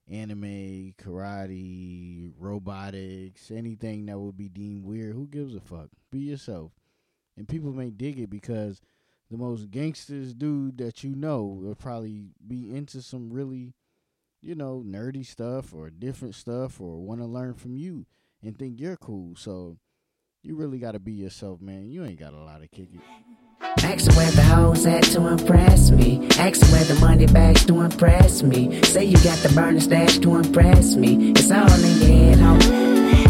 anime, karate, robotics, anything that would be deemed weird. Who gives a fuck? Be yourself, and people may dig it because the most gangsters dude that you know will probably be into some really, you know, nerdy stuff or different stuff or want to learn from you and think you're cool. So you really gotta be yourself, man. You ain't got a lot of kick it. Ask where the hoes at to impress me. Ask where the money bags to impress me. Say you got the burner stash to impress me. It's all in your head, ho.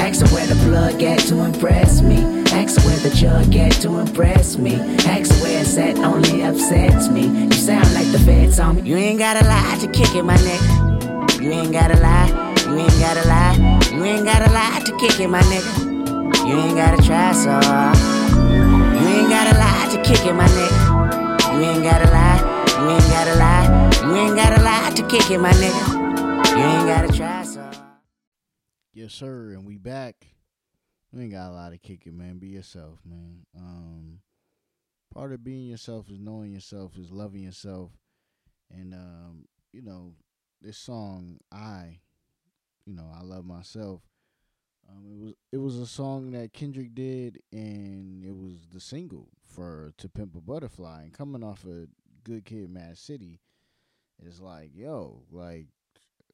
Ask her where the plug at to impress me. Ask her where the jug at to impress me. Ask her where it's at only upsets me. You sound like the feds on me. You ain't gotta lie to kick it, my nigga. You ain't gotta lie. You ain't gotta lie. You ain't gotta lie to kick it, my nigga. You ain't gotta try so hard. You ain't gotta lie to kick it, my nigga. You ain't gotta lie. You ain't gotta lie. You ain't gotta lie to kick it, my nigga. You ain't gotta try. Yes, sir. And we back. We ain't got a lot of kicking, man. Be yourself, man. Um, part of being yourself is knowing yourself, is loving yourself, and um, you know, this song, I, you know, I love myself. Um, it was it was a song that Kendrick did, and it was the single for "To Pimp a Butterfly." And coming off of "Good Kid, Mad City," it's like, yo, like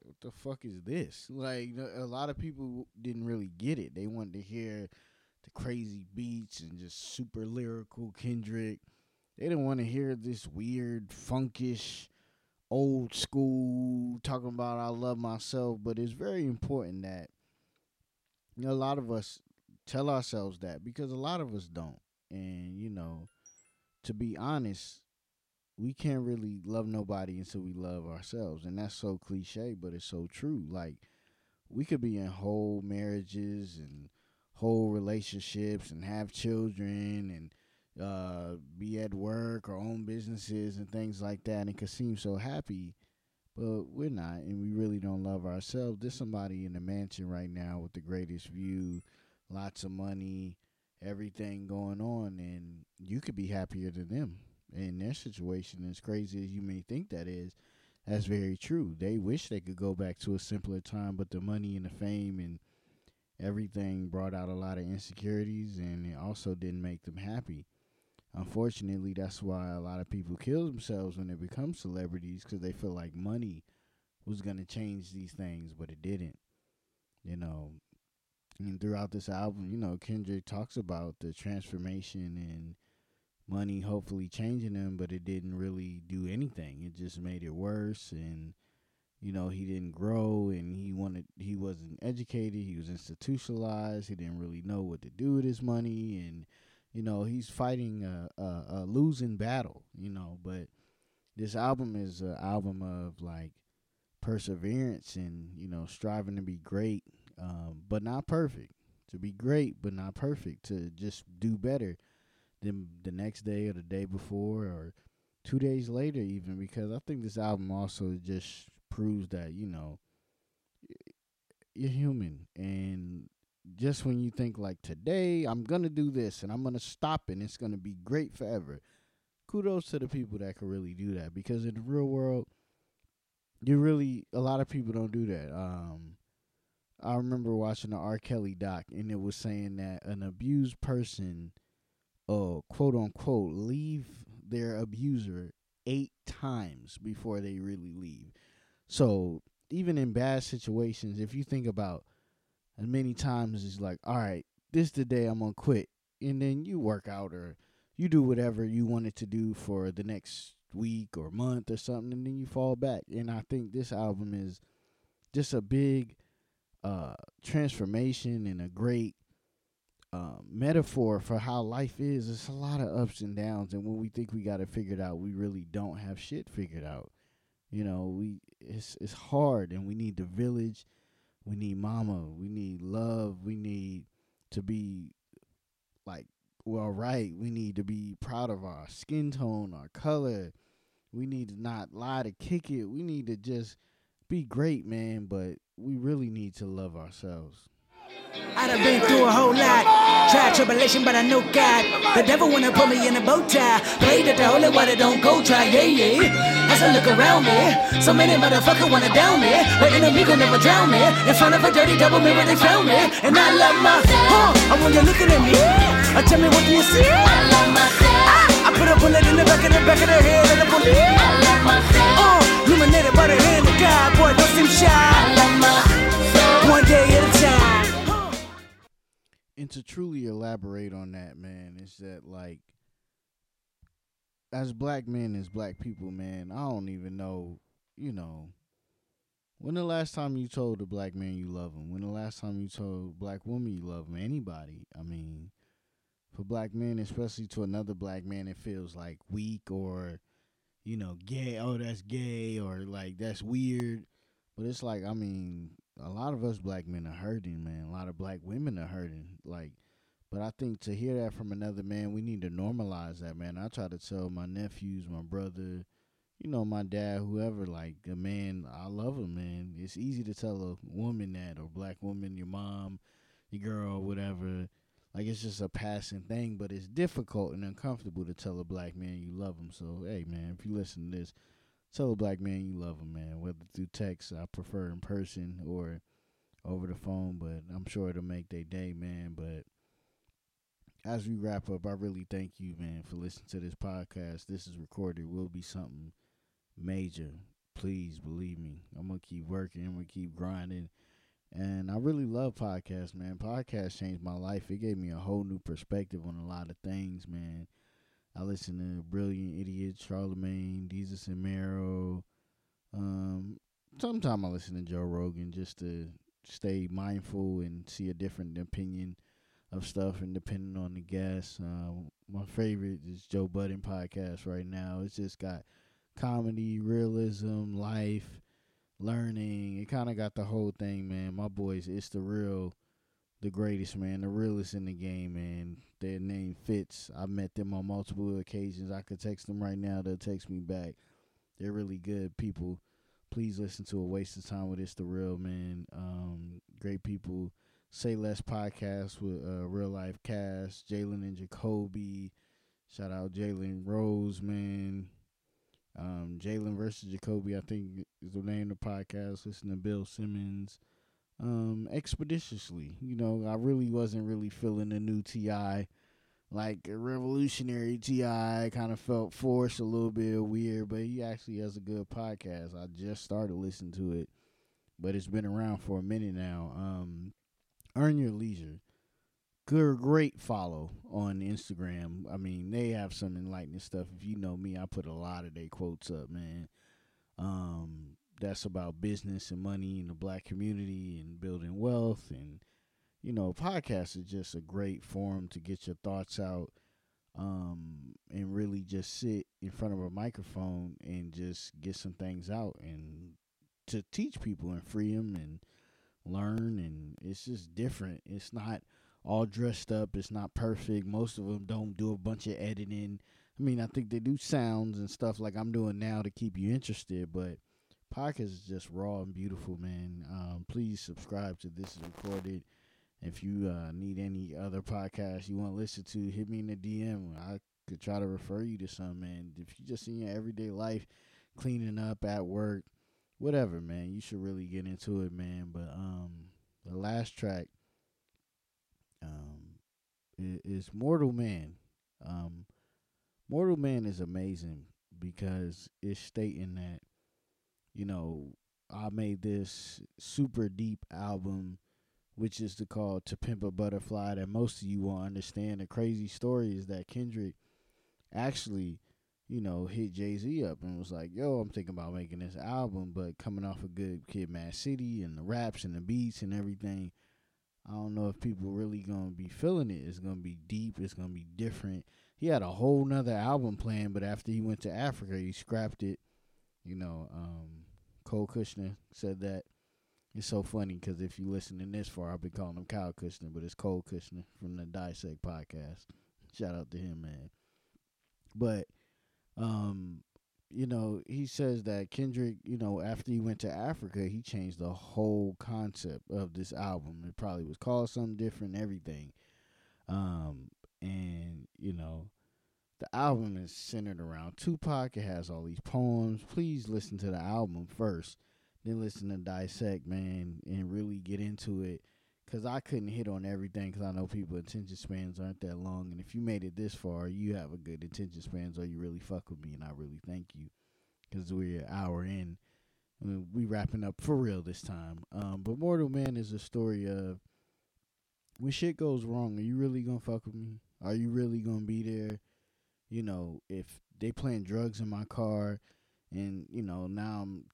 what the fuck is this? Like a lot of people didn't really get it. They wanted to hear the crazy beats and just super lyrical Kendrick. They didn't want to hear this weird funkish old school talking about I love myself, but it's very important that you know a lot of us tell ourselves that because a lot of us don't. And you know, to be honest, we can't really love nobody until we love ourselves. And that's so cliche, but it's so true. Like we could be in whole marriages and whole relationships and have children and uh, be at work or own businesses and things like that and could seem so happy, but we're not and we really don't love ourselves. There's somebody in the mansion right now with the greatest view, lots of money, everything going on and you could be happier than them in their situation, as crazy as you may think that is, that's very true. They wish they could go back to a simpler time, but the money and the fame and everything brought out a lot of insecurities, and it also didn't make them happy. Unfortunately, that's why a lot of people kill themselves when they become celebrities because they feel like money was going to change these things, but it didn't. You know, and throughout this album, you know, Kendrick talks about the transformation and money hopefully changing him, but it didn't really do anything. It just made it worse and you know, he didn't grow and he wanted he wasn't educated, he was institutionalized, he didn't really know what to do with his money and you know, he's fighting a, a, a losing battle, you know, but this album is an album of like perseverance and, you know, striving to be great, um, but not perfect. To be great but not perfect, to just do better than the next day or the day before or two days later even because I think this album also just proves that, you know, you're human and just when you think like today I'm gonna do this and I'm gonna stop and it's gonna be great forever. Kudos to the people that can really do that because in the real world you really a lot of people don't do that. Um I remember watching the R. Kelly doc and it was saying that an abused person uh quote unquote leave their abuser eight times before they really leave. So even in bad situations, if you think about as many times it's like, all right, this the day I'm gonna quit, and then you work out or you do whatever you wanted to do for the next week or month or something, and then you fall back. And I think this album is just a big uh transformation and a great um, metaphor for how life is. It's a lot of ups and downs, and when we think we got it figured out, we really don't have shit figured out. You know, we it's it's hard, and we need the village. We need mama. We need love. We need to be like well right. We need to be proud of our skin tone, our color. We need to not lie to kick it. We need to just be great, man. But we really need to love ourselves. I done been through a whole lot. Tried tribulation, but I know God. The devil wanna put me in a bow tie. Pray that the holy water don't go dry, yeah, yeah. As I look around me, so many motherfuckers wanna down me. But enemy gon' never drown me. In front of a dirty double mirror, they found me. And I love my, huh? I want you looking at me. Uh, tell me what do you see? I love myself. I put a bullet in the back of the back of the head of the police. I love myself. Uh, illuminated by the hand of God, boy, don't seem shy. I love myself. One day time. And to truly elaborate on that, man, is that like as black men, as black people, man, I don't even know, you know, when the last time you told a black man you love him? When the last time you told a black woman you love him? Anybody? I mean, for black men, especially to another black man, it feels like weak or, you know, gay. Oh, that's gay or like that's weird. But it's like, I mean, a lot of us black men are hurting, man. A lot of black women are hurting. Like, but I think to hear that from another man, we need to normalize that, man. I try to tell my nephews, my brother, you know, my dad, whoever, like, a man, I love him, man. It's easy to tell a woman that, or black woman, your mom, your girl, whatever. Like, it's just a passing thing, but it's difficult and uncomfortable to tell a black man you love him. So, hey, man, if you listen to this, tell a black man you love him, man. Whether through text, I prefer in person or over the phone, but I'm sure it'll make their day, man. But as we wrap up, I really thank you, man, for listening to this podcast. This is recorded. Will be something major. Please believe me. I'm gonna keep working. I'm gonna keep grinding. And I really love podcasts, man. Podcasts changed my life. It gave me a whole new perspective on a lot of things, man. I listen to Brilliant Idiot, Charlemagne, Desus and Mero. Um, sometimes I listen to Joe Rogan just to stay mindful and see a different opinion of stuff and depending on the guest. Uh, my favorite is Joe Budden podcast right now. It's just got comedy, realism, life, learning. It kind of got the whole thing, man. My boys, it's the real, the greatest, man. The realest in the game, man. Their name fits. I met them on multiple occasions. I could text them right now. They'll text me back. They're really good people. Please listen to a waste of time with It's the Real, man. Um, great people. Say Less podcast with uh, real life cast, Jalen and Jacoby. Shout out Jalen Rose, man. Um, Jalen versus Jacoby, I think is the name of the podcast. Listen to Bill Simmons. Um, expeditiously, you know, I really wasn't really feeling the new Ti, like a revolutionary Ti. Kind of felt forced a little bit weird, but he actually has a good podcast. I just started listening to it, but it's been around for a minute now. Um, Earn Your Leisure. Good, great follow on Instagram. I mean, they have some enlightening stuff. If you know me, I put a lot of their quotes up, man. Um, that's about business and money in the black community and building wealth. And, you know, podcast is just a great forum to get your thoughts out um, and really just sit in front of a microphone and just get some things out and to teach people and free them and learn. And it's just different. It's not all dressed up. It's not perfect. Most of them don't do a bunch of editing. I mean, I think they do sounds and stuff like I'm doing now to keep you interested, but podcast is just raw and beautiful, man. Um, please subscribe to This Is Recorded. If you uh, need any other podcast you want to listen to, hit me in the DM. I could try to refer you to some, man. If you just in your everyday life, cleaning up at work, whatever, man, you should really get into it, man. But um, the last track um, is Mortal Man. Um, Mortal Man is amazing because it's stating that, you know, I made this super deep album, which is the call To Pimp a Butterfly, that most of you won't understand. The crazy story is that Kendrick actually, you know, hit Jay Z up and was like, yo, I'm thinking about making this album, but coming off a good Kid Mad City and the raps and the beats and everything, I don't know if people really gonna be feeling it. It's gonna be deep. It's gonna be different. He had a whole nother album planned, but after he went to Africa, he scrapped it. You know, um, Cole Cuchna said that. It's so funny because if you listen in this far, I've been calling him Kyle Cuchna, but it's Cole Cuchna from the Dissect podcast. Shout out to him, man. But um, you know, he says that Kendrick, you know, after he went to Africa, he changed the whole concept of this album. It probably was called something different, everything. Um, and you know, the album is centered around Tupac. It has all these poems. Please listen to the album first, then listen to Dissect, man, and really get into it. Cause I couldn't hit on everything because I know people attention spans aren't that long, and if you made it this far, you have a good attention spans, or you really fuck with me, and I really thank you. Cause we're an hour in, I we wrapping up for real this time. Um, but Mortal Man is a story of when shit goes wrong, are you really gonna fuck with me? Are you really gonna be there? You know, if they playing drugs in my car, and you know now I'm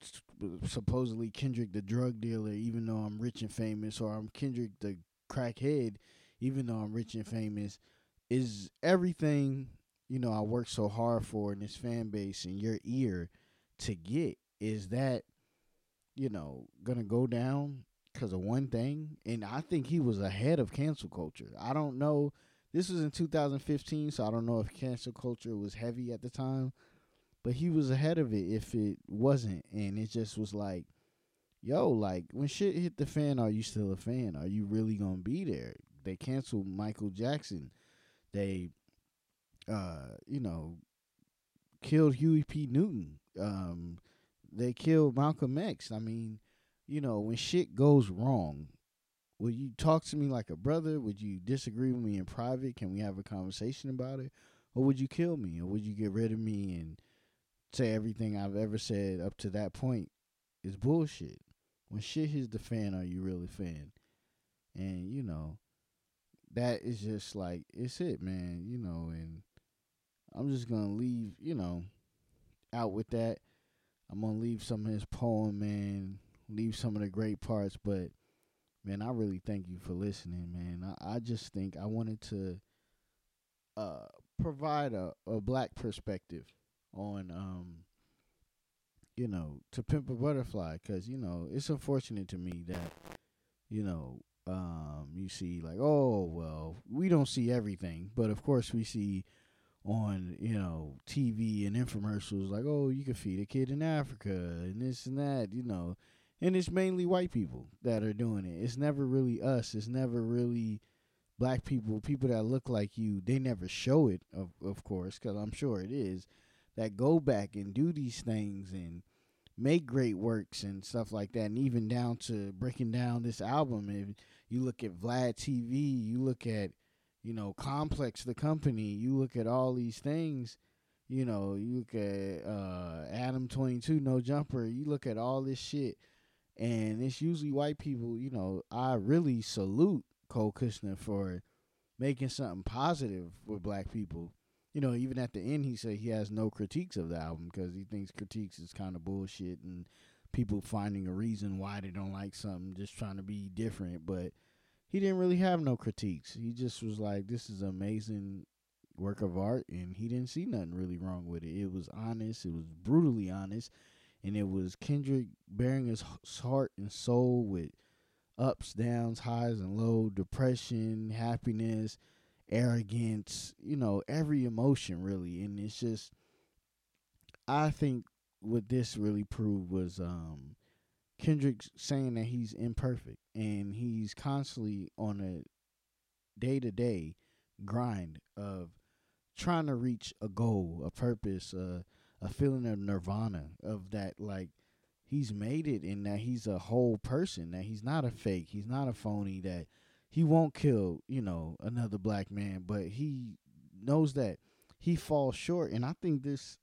supposedly Kendrick the drug dealer, even though I'm rich and famous, or I'm Kendrick the crackhead, even though I'm rich and famous, is everything you know I worked so hard for in this fan base and your ear to get is that you know gonna go down because of one thing? And i think he was ahead of cancel culture. I don't know this was in 2015 so i don't know if cancel culture was heavy at the time but he was ahead of it if it wasn't and it just was like yo like when shit hit the fan are you still a fan? Are you really gonna be there? They canceled michael jackson. They uh you know killed huey p. Newton. Um they killed malcolm x. I mean you know, when shit goes wrong, would you talk to me like a brother? Would you disagree with me in private? Can we have a conversation about it? Or would you kill me? Or would you get rid of me and say everything I've ever said up to that point is bullshit? When shit hits the fan, are you really fan? And, you know, that is just like, it's it, man, you know, and I'm just to leave, you know, out with that. I'm to leave some of his poem, man leave some of the great parts. But man, I really thank you for listening, man. I, I just think I wanted to uh provide a, a black perspective on um you know to pimp a butterfly because you know it's unfortunate to me that you know um you see like oh well we don't see everything but of course we see on you know TV and infomercials like oh you can feed a kid in Africa and this and that you know and it's mainly white people that are doing it. It's never really us. It's never really black people, people that look like you. They never show it, of of course, because I'm sure it is that go back and do these things and make great works and stuff like that, and even down to breaking down this album. If you look at Vlad TV, you look at you know Complex, the company, you look at all these things. You know, you look at uh, Adam Twenty Two, No Jumper. You look at all this shit and it's usually white people. You know, I really salute Cole Cuchna for making something positive with black people. You know, even at the end, he said he has no critiques of the album because he thinks critiques is kind of bullshit and people finding a reason why they don't like something, just trying to be different. But he didn't really have no critiques. He just was like, "This is amazing work of art," and he didn't see nothing really wrong with it. It was honest. It was brutally honest and it was Kendrick bearing his heart and soul with ups, downs, highs and low, depression, happiness, arrogance, you know, every emotion really. And it's just I think what this really proved was um Kendrick saying that he's imperfect and he's constantly on a day to day grind of trying to reach a goal, a purpose, uh a feeling of nirvana of that like he's made it and that he's a whole person that he's not a fake he's not a phony that he won't kill you know another black man but he knows that he falls short. And i think this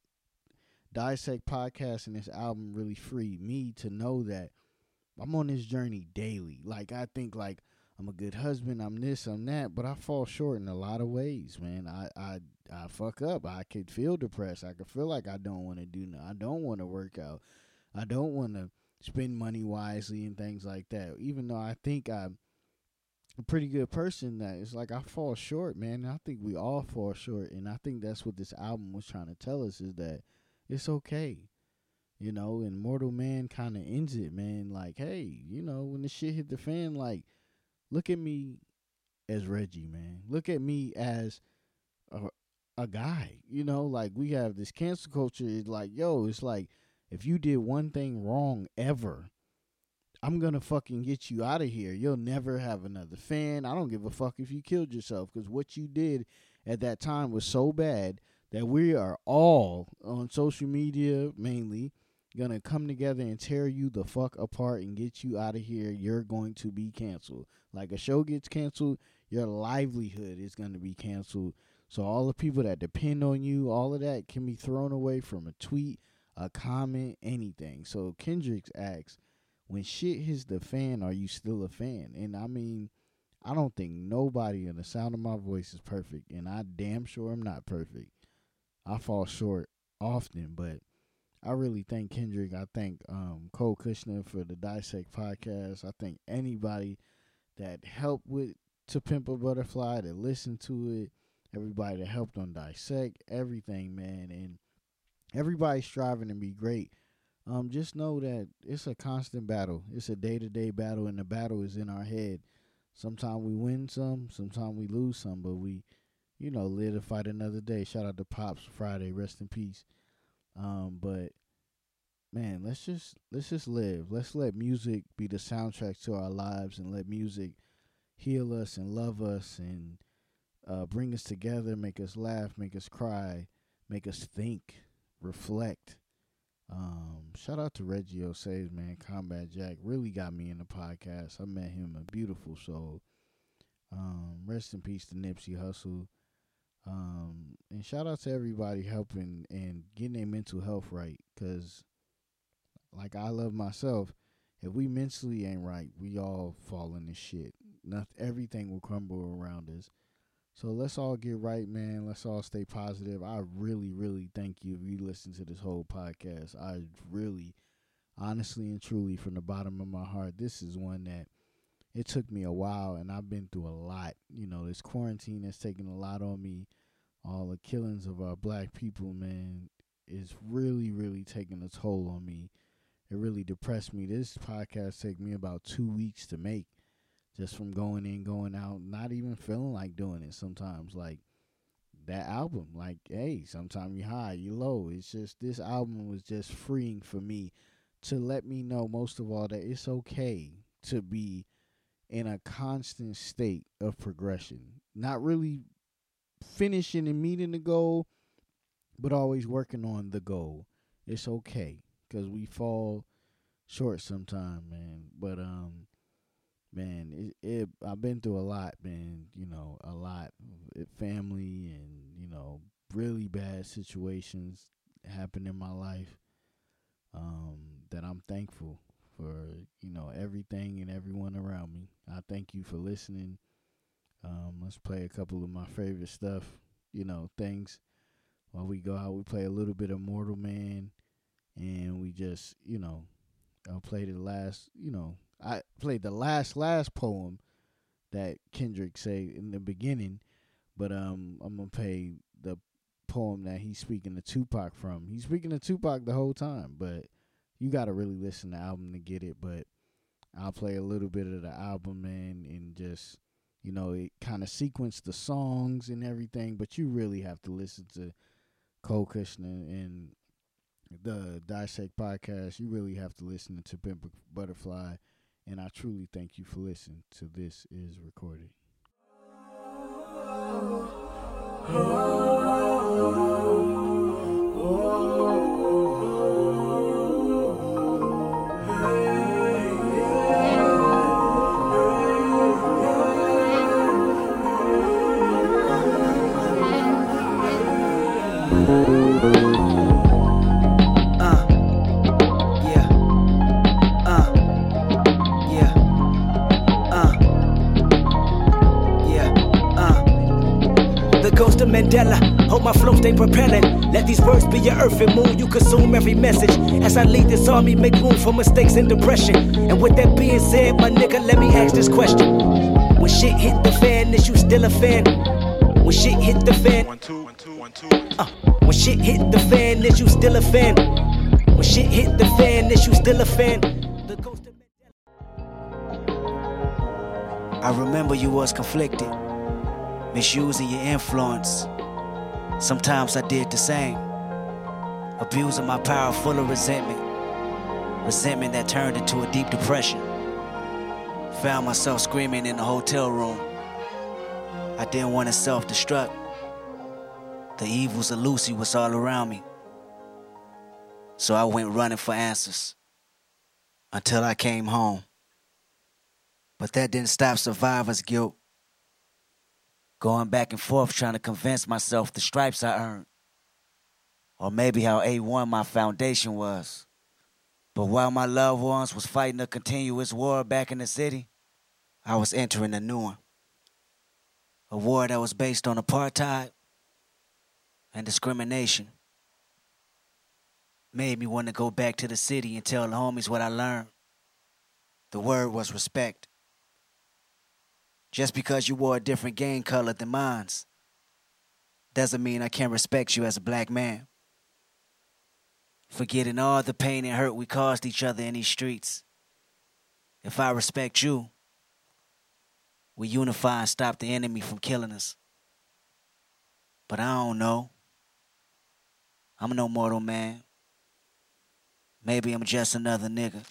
dissect podcast and this album really freed me to know that i'm on this journey daily. Like i think like i'm a good husband i'm this i'm that but i fall short in a lot of ways man. I i I fuck up. I could feel depressed. I could feel like I don't want to do no. I don't want to work out. I don't want to spend money wisely and things like that. Even though I think I'm a pretty good person, that it's like I fall short, man. I think we all fall short, and I think that's what this album was trying to tell us is that it's okay. You know, and Mortal Man kind of ends it, man. Like, hey, you know, when the shit hit the fan, like, look at me as Reggie, man. Look at me as a, guy. You know, like we have this cancel culture. It's like, yo, it's like if you did one thing wrong ever, I'm gonna fucking get you out of here. You'll never have another fan. I don't give a fuck if you killed yourself because what you did at that time was so bad that we are all on social media mainly gonna come together and tear you the fuck apart and get you out of here. You're going to be canceled. Like a show gets canceled, your livelihood is gonna be canceled. So all the people that depend on you, all of that can be thrown away from a tweet, a comment, anything. So Kendrick's asks, when shit hits the fan, are you still a fan? And I mean, I don't think nobody in the sound of my voice is perfect, and I damn sure am not perfect. I fall short often, but I really thank Kendrick. I thank um, Cole Cuchna for the Dissect podcast. I thank anybody that helped with To Pimp a Butterfly, that listened to it, everybody that helped on Dissect, everything, man. And everybody's striving to be great. Um, just know that it's a constant battle. It's a day to day battle, and the battle is in our head. Sometimes we win some, sometimes we lose some, but we, you know, live to fight another day. Shout out to Pops Friday, rest in peace. Um, but man, let's just let's just live. Let's let music be the soundtrack to our lives, and let music heal us and love us and uh, bring us together, make us laugh, make us cry, make us think, reflect. Um, shout out to Reggie Ossé, man. Combat Jack really got me in the podcast. I met him, a beautiful soul. Um, rest in peace to Nipsey Hussle. Um, and shout out to everybody helping and getting their mental health right. Cause like I love myself, if we mentally ain't right, we all fall into shit. Not everything will crumble around us. So let's all get right, man. Let's all stay positive. I really, really thank you if you listen to this whole podcast. I really, honestly and truly, from the bottom of my heart, this is one that it took me a while and I've been through a lot. You know, this quarantine has taken a lot on me. All the killings of our black people, man, is really, really taking a toll on me. It really depressed me. This podcast took me about two weeks to make just from going in, going out, not even feeling like doing it sometimes. Like that album, like, hey, sometimes you high, you low. It's just this album was just freeing for me to let me know most of all that it's okay to be in a constant state of progression. Not really finishing and meeting the goal, but always working on the goal. It's okay because we fall short sometime, man. But um, man, it, it I've been through a lot, man. You know, a lot, family and you know, really bad situations happened in my life. Um, that I'm thankful for, you know, everything and everyone around me. I thank you for listening. Um, let's play a couple of my favorite stuff, you know, things. While we go out, we play a little bit of Mortal Man, and we just, you know, I played the last, you know, I played the last last poem that Kendrick say in the beginning, but um, I'm gonna play the poem that he's speaking to Tupac from. He's speaking to Tupac the whole time, but you got to really listen to the album to get it. But I'll play a little bit of the album, man, and just you know, it kind of sequence the songs and everything. But you really have to listen to Cole Cuchna and the Dissect podcast. You really have to listen to Pimp Butterfly. And I truly thank you for listening to This Is Recorded. Uh, Mandela. Hope my flow stay propelling. Let these words be your earth and moon. You consume every message. As I lead this army, make room for mistakes and depression. And with that being said, my nigga, let me ask this question. When shit hit the fan, is you still a fan? When shit hit the fan. Uh, when shit hit the fan, is you still a fan? When shit hit the fan, is you still a fan? The ghost of I remember you was conflicted, misusing your influence. Sometimes I did the same, abusing my power full of resentment. Resentment that turned into a deep depression. Found myself screaming in the hotel room. I didn't want to self destruct. The evils of Lucy was all around me. So I went running for answers until I came home. But that didn't stop survivor's guilt. Going back and forth trying to convince myself the stripes I earned. Or maybe how A1 my foundation was. But while my loved ones was fighting a continuous war back in the city, I was entering a new one. A war that was based on apartheid and discrimination made me want to go back to the city and tell the homies what I learned. The word was respect. Just because you wore a different gang color than mine's doesn't mean I can't respect you as a black man. Forgetting all the pain and hurt we caused each other in these streets. If I respect you, we unify and stop the enemy from killing us. But I don't know. I'm no mortal man. Maybe I'm just another nigga.